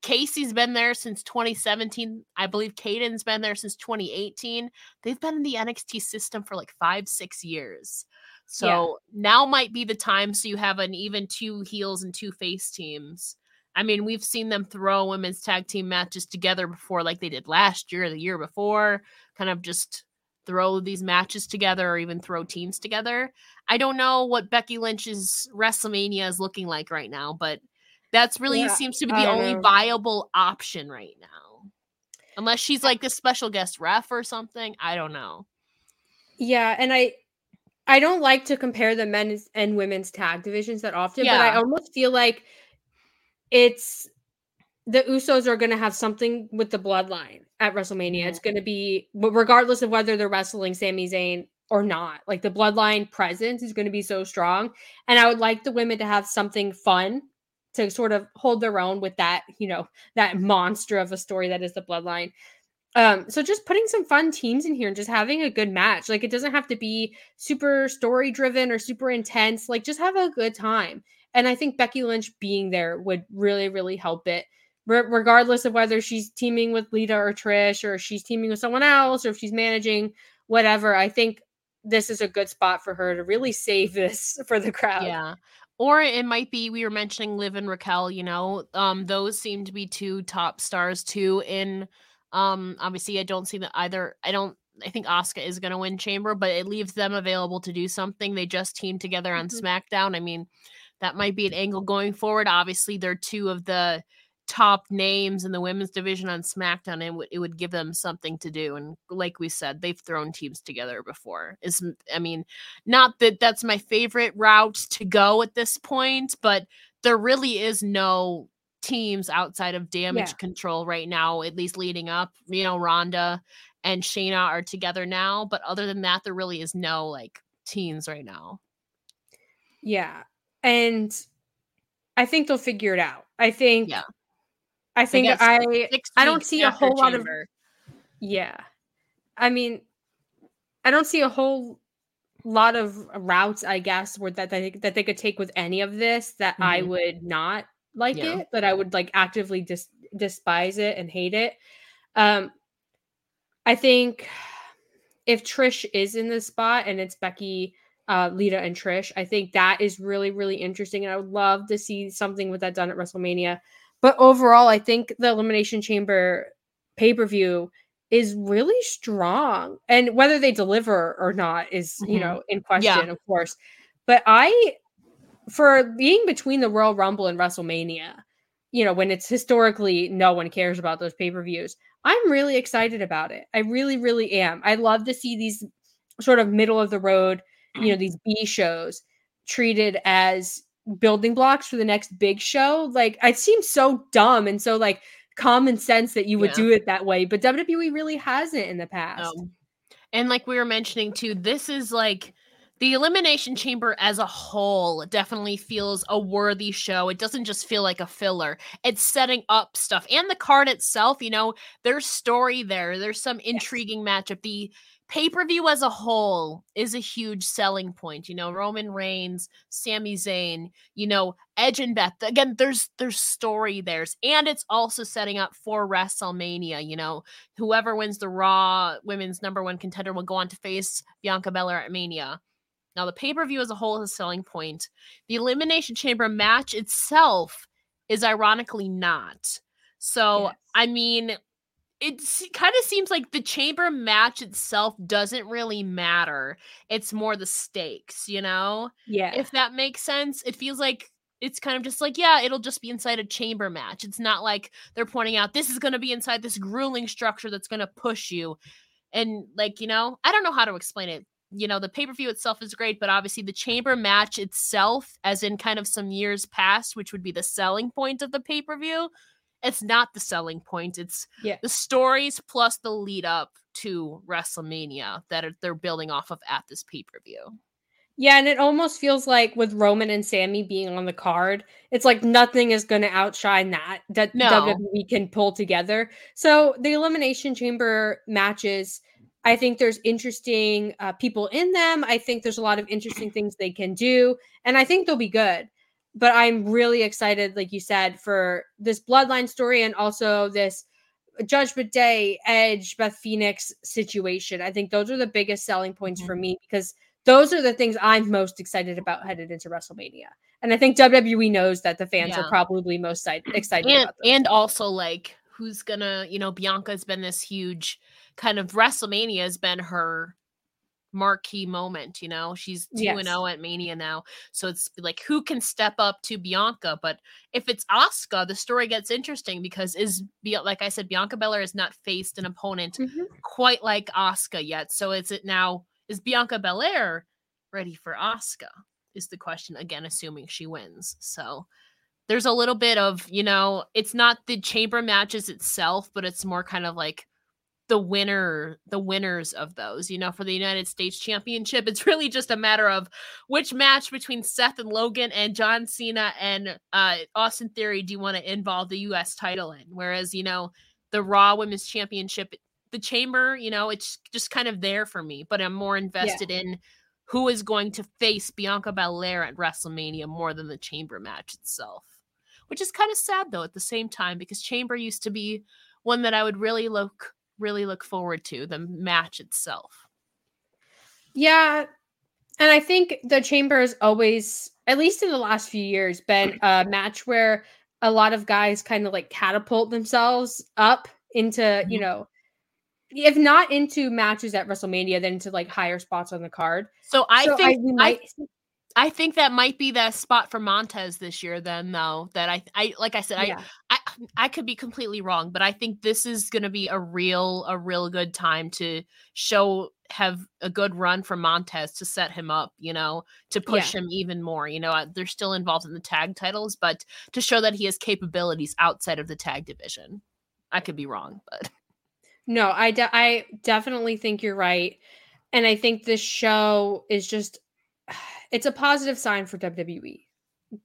Casey's been there since 2017. I believe Kayden's been there since 2018. They've been in the NXT system for like five, six years. So yeah. now might be the time so you have an even two heels and two face teams. I mean, we've seen them throw women's tag team matches together before, like they did last year, the year before, kind of just throw these matches together or even throw teams together. I don't know what Becky Lynch's WrestleMania is looking like right now, but that's really yeah, seems to be the only know. viable option right now. Unless she's like a special guest ref or something. I don't know. Yeah, and I I don't like to compare the men's and women's tag divisions that often, yeah. but I almost feel like it's the Usos are going to have something with the bloodline at WrestleMania. It's going to be, regardless of whether they're wrestling Sami Zayn or not, like the bloodline presence is going to be so strong. And I would like the women to have something fun to sort of hold their own with that, you know, that monster of a story that is the bloodline. Um, so just putting some fun teams in here and just having a good match. Like it doesn't have to be super story driven or super intense. Like just have a good time. And I think Becky Lynch being there would really, really help it regardless of whether she's teaming with Lita or Trish or she's teaming with someone else or if she's managing whatever. I think this is a good spot for her to really save this for the crowd. Yeah. Or it might be we were mentioning Liv and Raquel, you know, um, those seem to be two top stars too. In um, obviously, I don't see that either. I don't. I think Asuka is going to win Chamber, but it leaves them available to do something. They just teamed together on mm-hmm. SmackDown. I mean, that might be an angle going forward. Obviously, they're two of the top names in the women's division on SmackDown, and it would give them something to do. And like we said, they've thrown teams together before. Is I mean, not that that's my favorite route to go at this point, but there really is no teams outside of damage yeah. control right now, at least leading up. You know, Ronda and Shayna are together now, but other than that, there really is no like teams right now. Yeah. And I think they'll figure it out. I think yeah. I think I I don't see a whole lot of yeah. I mean, I don't see a whole lot of routes, I guess, where that they, that they could take with any of this that mm-hmm. I would not like yeah. it, that I would like actively dis- despise it and hate it. Um, I think if Trish is in this spot and it's Becky, uh, Lita, and Trish, I think that is really really interesting, and I would love to see something with that done at WrestleMania. But overall, I think the Elimination Chamber pay per view is really strong. And whether they deliver or not is, mm-hmm. you know, in question, yeah. of course. But I, for being between the Royal Rumble and WrestleMania, you know, when it's historically no one cares about those pay per views, I'm really excited about it. I really, really am. I love to see these sort of middle of the road, you know, these B shows treated as building blocks for the next big show. Like it seems so dumb and so like common sense that you would yeah. do it that way, but WWE really hasn't in the past. Um, and like we were mentioning too, this is like the Elimination Chamber as a whole definitely feels a worthy show. It doesn't just feel like a filler. It's setting up stuff. And the card itself, you know, there's story there. There's some intriguing yes. matchup. The pay-per-view as a whole is a huge selling point you know roman reigns Sami Zayn you know edge and beth again there's there's story there's and it's also setting up for wrestlemania you know whoever wins the raw women's number one contender will go on to face bianca belair at mania. Now the pay-per-view as a whole is a selling point. The elimination chamber match itself is ironically not. So yes. i mean it kind of seems like the chamber match itself doesn't really matter. It's more the stakes, you know? Yeah. If that makes sense. It feels like it's kind of just like, yeah, it'll just be inside a chamber match. It's not like they're pointing out this is going to be inside this grueling structure that's going to push you. And like, you know, I don't know how to explain it. You know, the pay per view itself is great, but obviously the chamber match itself, as in kind of some years past, which would be the selling point of the pay per view, it's not the selling point. It's yeah. the stories plus the lead up to WrestleMania that they're building off of at this pay per view. Yeah, and it almost feels like with Roman and Sami being on the card, it's like nothing is going to outshine that that no. WWE can pull together. So the Elimination Chamber matches, I think there's interesting uh, people in them. I think there's a lot of interesting things they can do, and I think they'll be good but I'm really excited, like you said, for this bloodline story and also this Judgment Day, Edge, Beth Phoenix situation. I think those are the biggest selling points mm-hmm. for me because those are the things I'm most excited about headed into WrestleMania. And I think WWE knows that the fans yeah. are probably most excited and, And also, like, who's gonna, you know, Bianca's been this huge kind of WrestleMania has been her marquee moment. You know, she's 2 and 0 at Mania now. So it's like who can step up to Bianca? But if it's Asuka, the story gets interesting because is like I said, Bianca Belair has not faced an opponent mm-hmm. quite like Asuka yet. So is it now is Bianca Belair ready for Asuka? Is the question again, assuming she wins. So there's a little bit of, you know, it's not the chamber matches itself, but it's more kind of like the winner the winners of those you know for the united states championship it's really just a matter of which match between seth and logan and john cena and uh, austin theory do you want to involve the us title in whereas you know the raw women's championship the chamber you know it's just kind of there for me but i'm more invested yeah. in who is going to face bianca belair at wrestlemania more than the chamber match itself which is kind of sad though at the same time because chamber used to be one that i would really look really look forward to the match itself. Yeah. And I think the chamber has always, at least in the last few years, been a match where a lot of guys kind of like catapult themselves up into, mm-hmm. you know, if not into matches at WrestleMania, then into like higher spots on the card. So I so think I, might, I, I think that might be the spot for Montez this year. Then, though, that I, I like I said, yeah. I, I, could be completely wrong, but I think this is going to be a real, a real good time to show have a good run for Montez to set him up. You know, to push yeah. him even more. You know, they're still involved in the tag titles, but to show that he has capabilities outside of the tag division. I could be wrong, but no, I, de- I definitely think you're right, and I think this show is just it's a positive sign for WWE.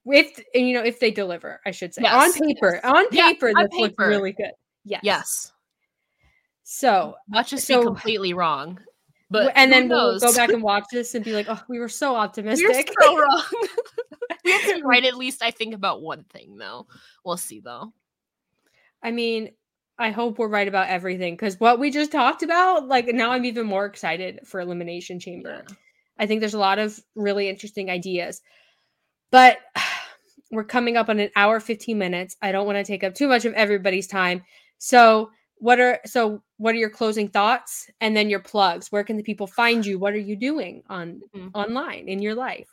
If you know, if they deliver, I should say yes, on paper. Yes. On paper, yeah, this looks really good. Yes. Yes. So much as so, be completely wrong. But and then knows? we'll go back and watch this and be like, oh, we were so optimistic. We're so wrong. we have to right at least I think about one thing though. We'll see though. I mean, I hope we're right about everything because what we just talked about, like now I'm even more excited for Elimination Chamber. Yeah. I think there's a lot of really interesting ideas. But we're coming up on an hour 15 minutes. I don't want to take up too much of everybody's time. So, what are so what are your closing thoughts and then your plugs? Where can the people find you? What are you doing on mm-hmm. online in your life?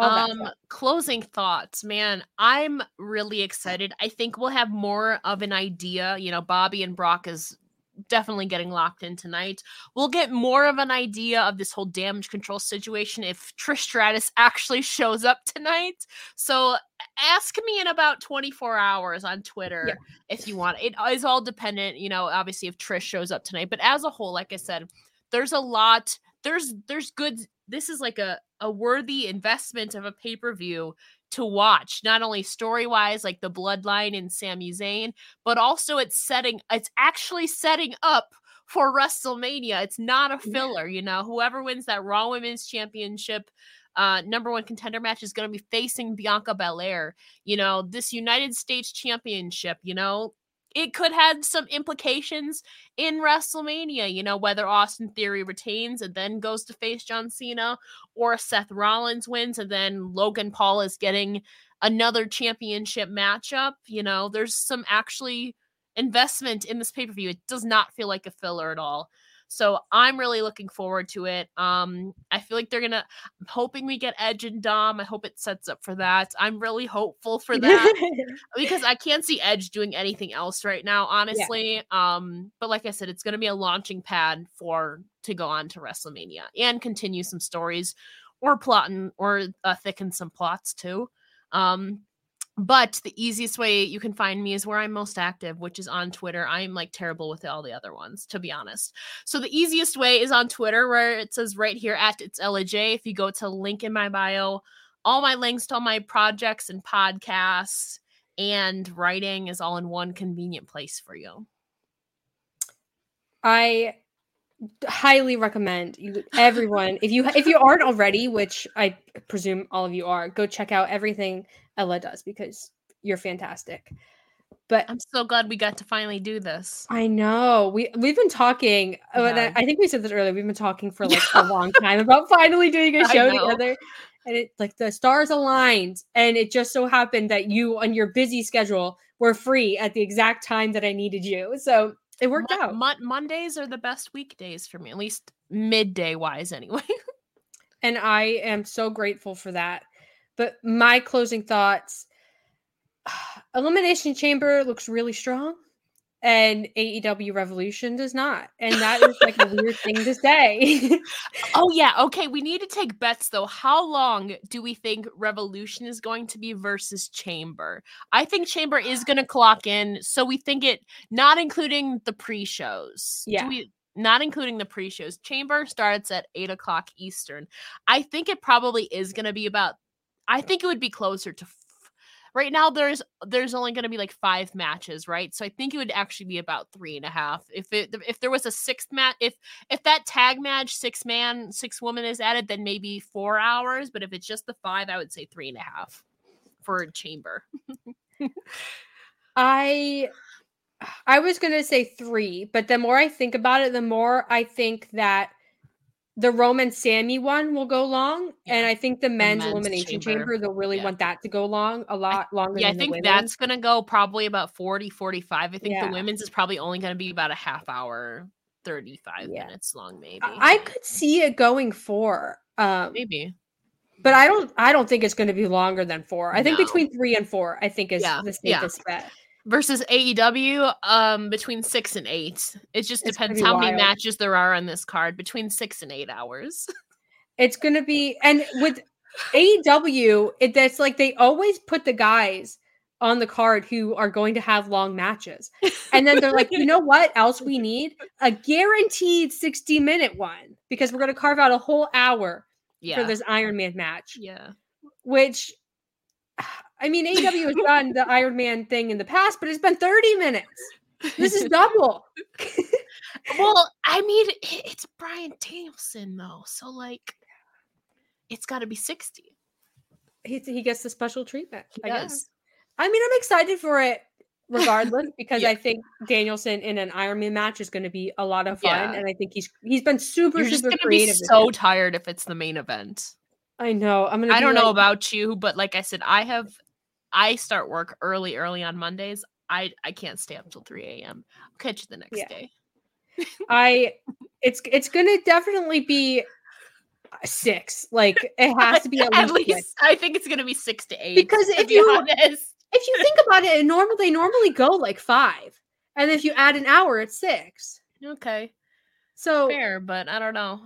um closing thoughts man i'm really excited i think we'll have more of an idea you know bobby and brock is definitely getting locked in tonight. We'll get more of an idea of this whole damage control situation if Trish Stratus actually shows up tonight. So ask me in about 24 hours on Twitter yeah. if you want. It is all dependent, you know, obviously if Trish shows up tonight. But as a whole, like I said, there's a lot there's there's good this is like a a worthy investment of a pay-per-view to watch, not only story-wise, like the bloodline and Sami Zayn, but also it's setting it's actually setting up for WrestleMania. It's not a filler, you know. Whoever wins that Raw Women's Championship uh, number one contender match is going to be facing Bianca Belair. You know, this United States Championship, you know, it could have some implications in WrestleMania, you know, whether Austin Theory retains and then goes to face John Cena or Seth Rollins wins and then Logan Paul is getting another championship matchup. You know, there's some actually investment in this pay per view. It does not feel like a filler at all. So I'm really looking forward to it. Um, I feel like they're gonna. I'm hoping we get Edge and Dom. I hope it sets up for that. I'm really hopeful for that because I can't see Edge doing anything else right now, honestly. Yeah. Um, but like I said, it's gonna be a launching pad for to go on to WrestleMania and continue some stories, or plotting or uh, thicken some plots too. Um, but the easiest way you can find me is where I'm most active, which is on Twitter. I'm like terrible with all the other ones, to be honest. So the easiest way is on Twitter, where it says right here at it's Ella Jay. If you go to link in my bio, all my links to all my projects and podcasts and writing is all in one convenient place for you. I highly recommend you everyone if you if you aren't already which i presume all of you are go check out everything ella does because you're fantastic but i'm so glad we got to finally do this i know we we've been talking oh, I, I, think we said this earlier we've been talking for like a long time about finally doing a show together and it like the stars aligned and it just so happened that you on your busy schedule were free at the exact time that i needed you so it worked out. Mo- Mondays are the best weekdays for me, at least midday wise, anyway. and I am so grateful for that. But my closing thoughts Elimination Chamber looks really strong and AEW Revolution does not. And that is like a weird thing to say. oh yeah, okay, we need to take bets though. How long do we think Revolution is going to be versus Chamber? I think Chamber is going to clock in, so we think it not including the pre-shows. Yeah. We, not including the pre-shows. Chamber starts at eight o'clock Eastern. I think it probably is going to be about. I think it would be closer to right now there's there's only going to be like five matches right? So i think it would actually be about three and a half. If it if there was a sixth match if if that tag match six man six woman is added then maybe four hours but if it's just the five i would say three and a half for a chamber. I i was going to say three but the more i think about it the more i think that the Roman Sami one will go long, yeah. and I think the men's, the men's elimination chamber. chamber, they'll really yeah. want that to go long a lot longer. Yeah, I think that's gonna go probably about 40, 45. I think yeah. the women's is probably only gonna be about a half hour, 35 minutes long, maybe. I could see it going four. Um, maybe. But I don't I don't think it's gonna be longer than four. I think no. between three and four, I think is the safest bet versus AEW um between 6 and 8. It just it's depends how wild. many matches there are on this card between 6 and 8 hours. it's going to be and with AEW it that's like they always put the guys on the card who are going to have long matches. And then they're like, "You know what else we need? A guaranteed 60 minute one because we're going to carve out a whole hour yeah. for this Iron Man match." Yeah. Which I mean, AEW has done the Iron Man thing in the past, but it's been 30 minutes. This is double. well, I mean, it's Bryan Danielson though, so like, it's got to be 60. He, he gets the special treatment. He I does. guess. I mean, I'm excited for it regardless because yeah. I think Danielson in an Iron Man match is going to be a lot of fun, yeah. and I think he's he's been super You're super creative. so tired if it's the main event. I know. I'm gonna. I don't like, know about you, but like I said, I have I start work early, early on Mondays. I I can't stay up till 3 a.m. I'll catch you the next yeah. day. I it's it's gonna definitely be six. Like it has to be at, at least, least I think it's gonna be six to eight. Because if be you honest. if you think about it, normal they normally go like five. And if you add an hour, it's six. Okay. So fair, but I don't know.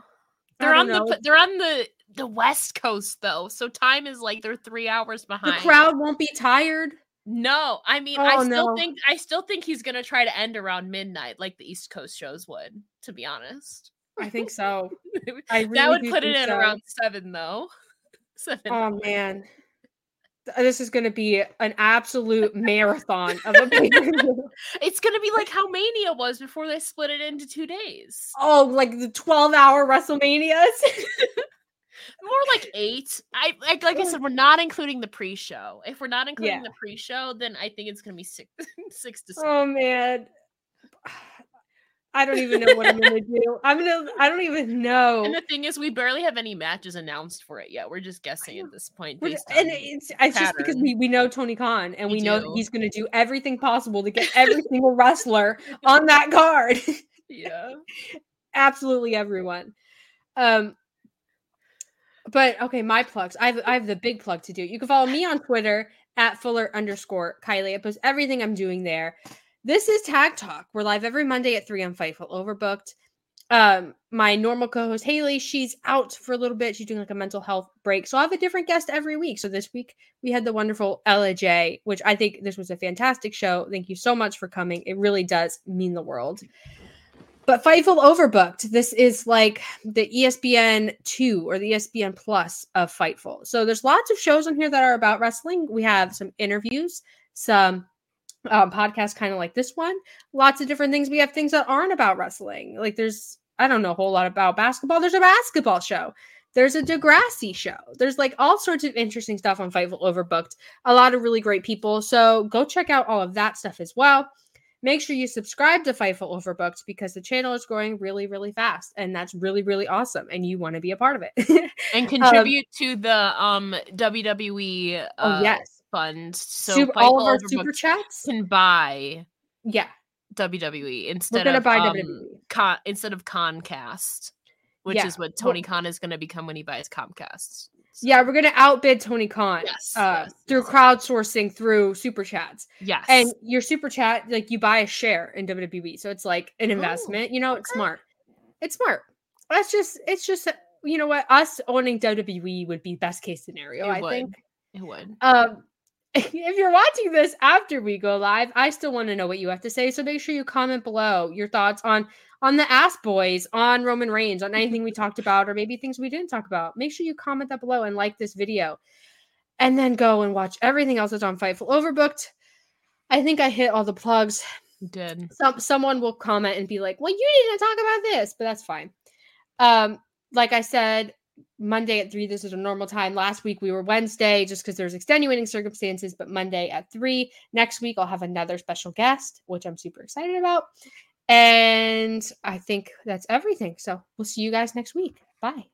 They're on know. the they're on the the West Coast though, so time is like they're three hours behind. The crowd won't be tired. No, I mean, oh, I still no. think I still think he's gonna try to end around midnight, like the East Coast shows would. To be honest, I think so. I really that would put it in so. around seven, though. Seven. Oh man, uh, this is going to be an absolute marathon of a It's going to be like how Mania was before they split it into two days. Oh, like the twelve-hour WrestleManias. More like eight. I like like I said, we're not including the pre-show. If we're not including yeah. the pre-show, then I think it's gonna be six six to seven. Oh man. I don't even know what I'm gonna do. I'm gonna. I don't even know. And the thing is, we barely have any matches announced for it yet. We're just guessing at this point. and it's, it's just because we, we know Tony Khan and we, we know that he's gonna do everything possible to get every single wrestler on that card. yeah, absolutely everyone. Um, but okay, my plugs. I have I have the big plug to do. You can follow me on Twitter at Fuller underscore Kiley. I post everything I'm doing there. This is Tag Talk. We're live every Monday at 3 on Fightful Overbooked. Um, my normal co-host Haley, she's out for a little bit. She's doing like a mental health break. So I have a different guest every week. So this week we had the wonderful Ella Jay, which I think this was a fantastic show. Thank you so much for coming. It really does mean the world. But Fightful Overbooked, this is like the ESPN 2 or the ESPN Plus of Fightful. So there's lots of shows on here that are about wrestling. We have some interviews, some um, podcast kind of like this one. Lots of different things. We have things that aren't about wrestling. Like there's, I don't know a whole lot about basketball. There's a basketball show. There's a Degrassi show. There's like all sorts of interesting stuff on Fightful Overbooked. A lot of really great people. So go check out all of that stuff as well. Make sure you subscribe to Fightful Overbooked because the channel is growing really, really fast, and that's really, really awesome. And you want to be a part of it and um, contribute um, to the um WWE. Oh, uh, oh yes, fund. So super, all of our super chats can buy. Yeah, WWE instead of buy um, WWE. Con- instead of Comcast, which yeah. is what Tony well, Khan is going to become when he buys Comcast. So. Yeah, we're gonna outbid Tony Khan yes, uh, yes, through yes. crowdsourcing through super chats. Yes, and your super chat, like you buy a share in WWE, so it's like an investment. Oh, you know, okay. it's smart. It's smart. That's just, it's just, you know what? Us owning WWE would be best case scenario. It I would. think it would. Um, if you're watching this after we go live, I still want to know what you have to say. So make sure you comment below your thoughts on on the Ass Boys, on Roman Reigns, on anything we talked about, or maybe things we didn't talk about. Make sure you comment that below and like this video, and then go and watch everything else that's on Fightful Overbooked. I think I hit all the plugs. You did. Some someone will comment and be like, "Well, you didn't talk about this," but that's fine. Um, like I said, Monday at three. This is a normal time. Last week we were Wednesday just because there's extenuating circumstances, but Monday at three. Next week I'll have another special guest, which I'm super excited about. And I think that's everything. So we'll see you guys next week. Bye.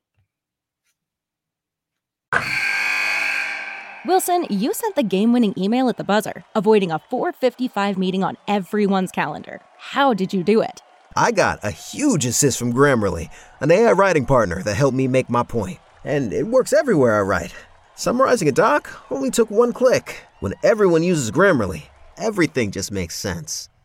Wilson, you sent the game winning email at the buzzer, avoiding a 455 meeting on everyone's calendar. How did you do it? I got a huge assist from Grammarly, an AI writing partner that helped me make my point. And it works everywhere I write. Summarizing a doc only took one click. When everyone uses Grammarly, everything just makes sense.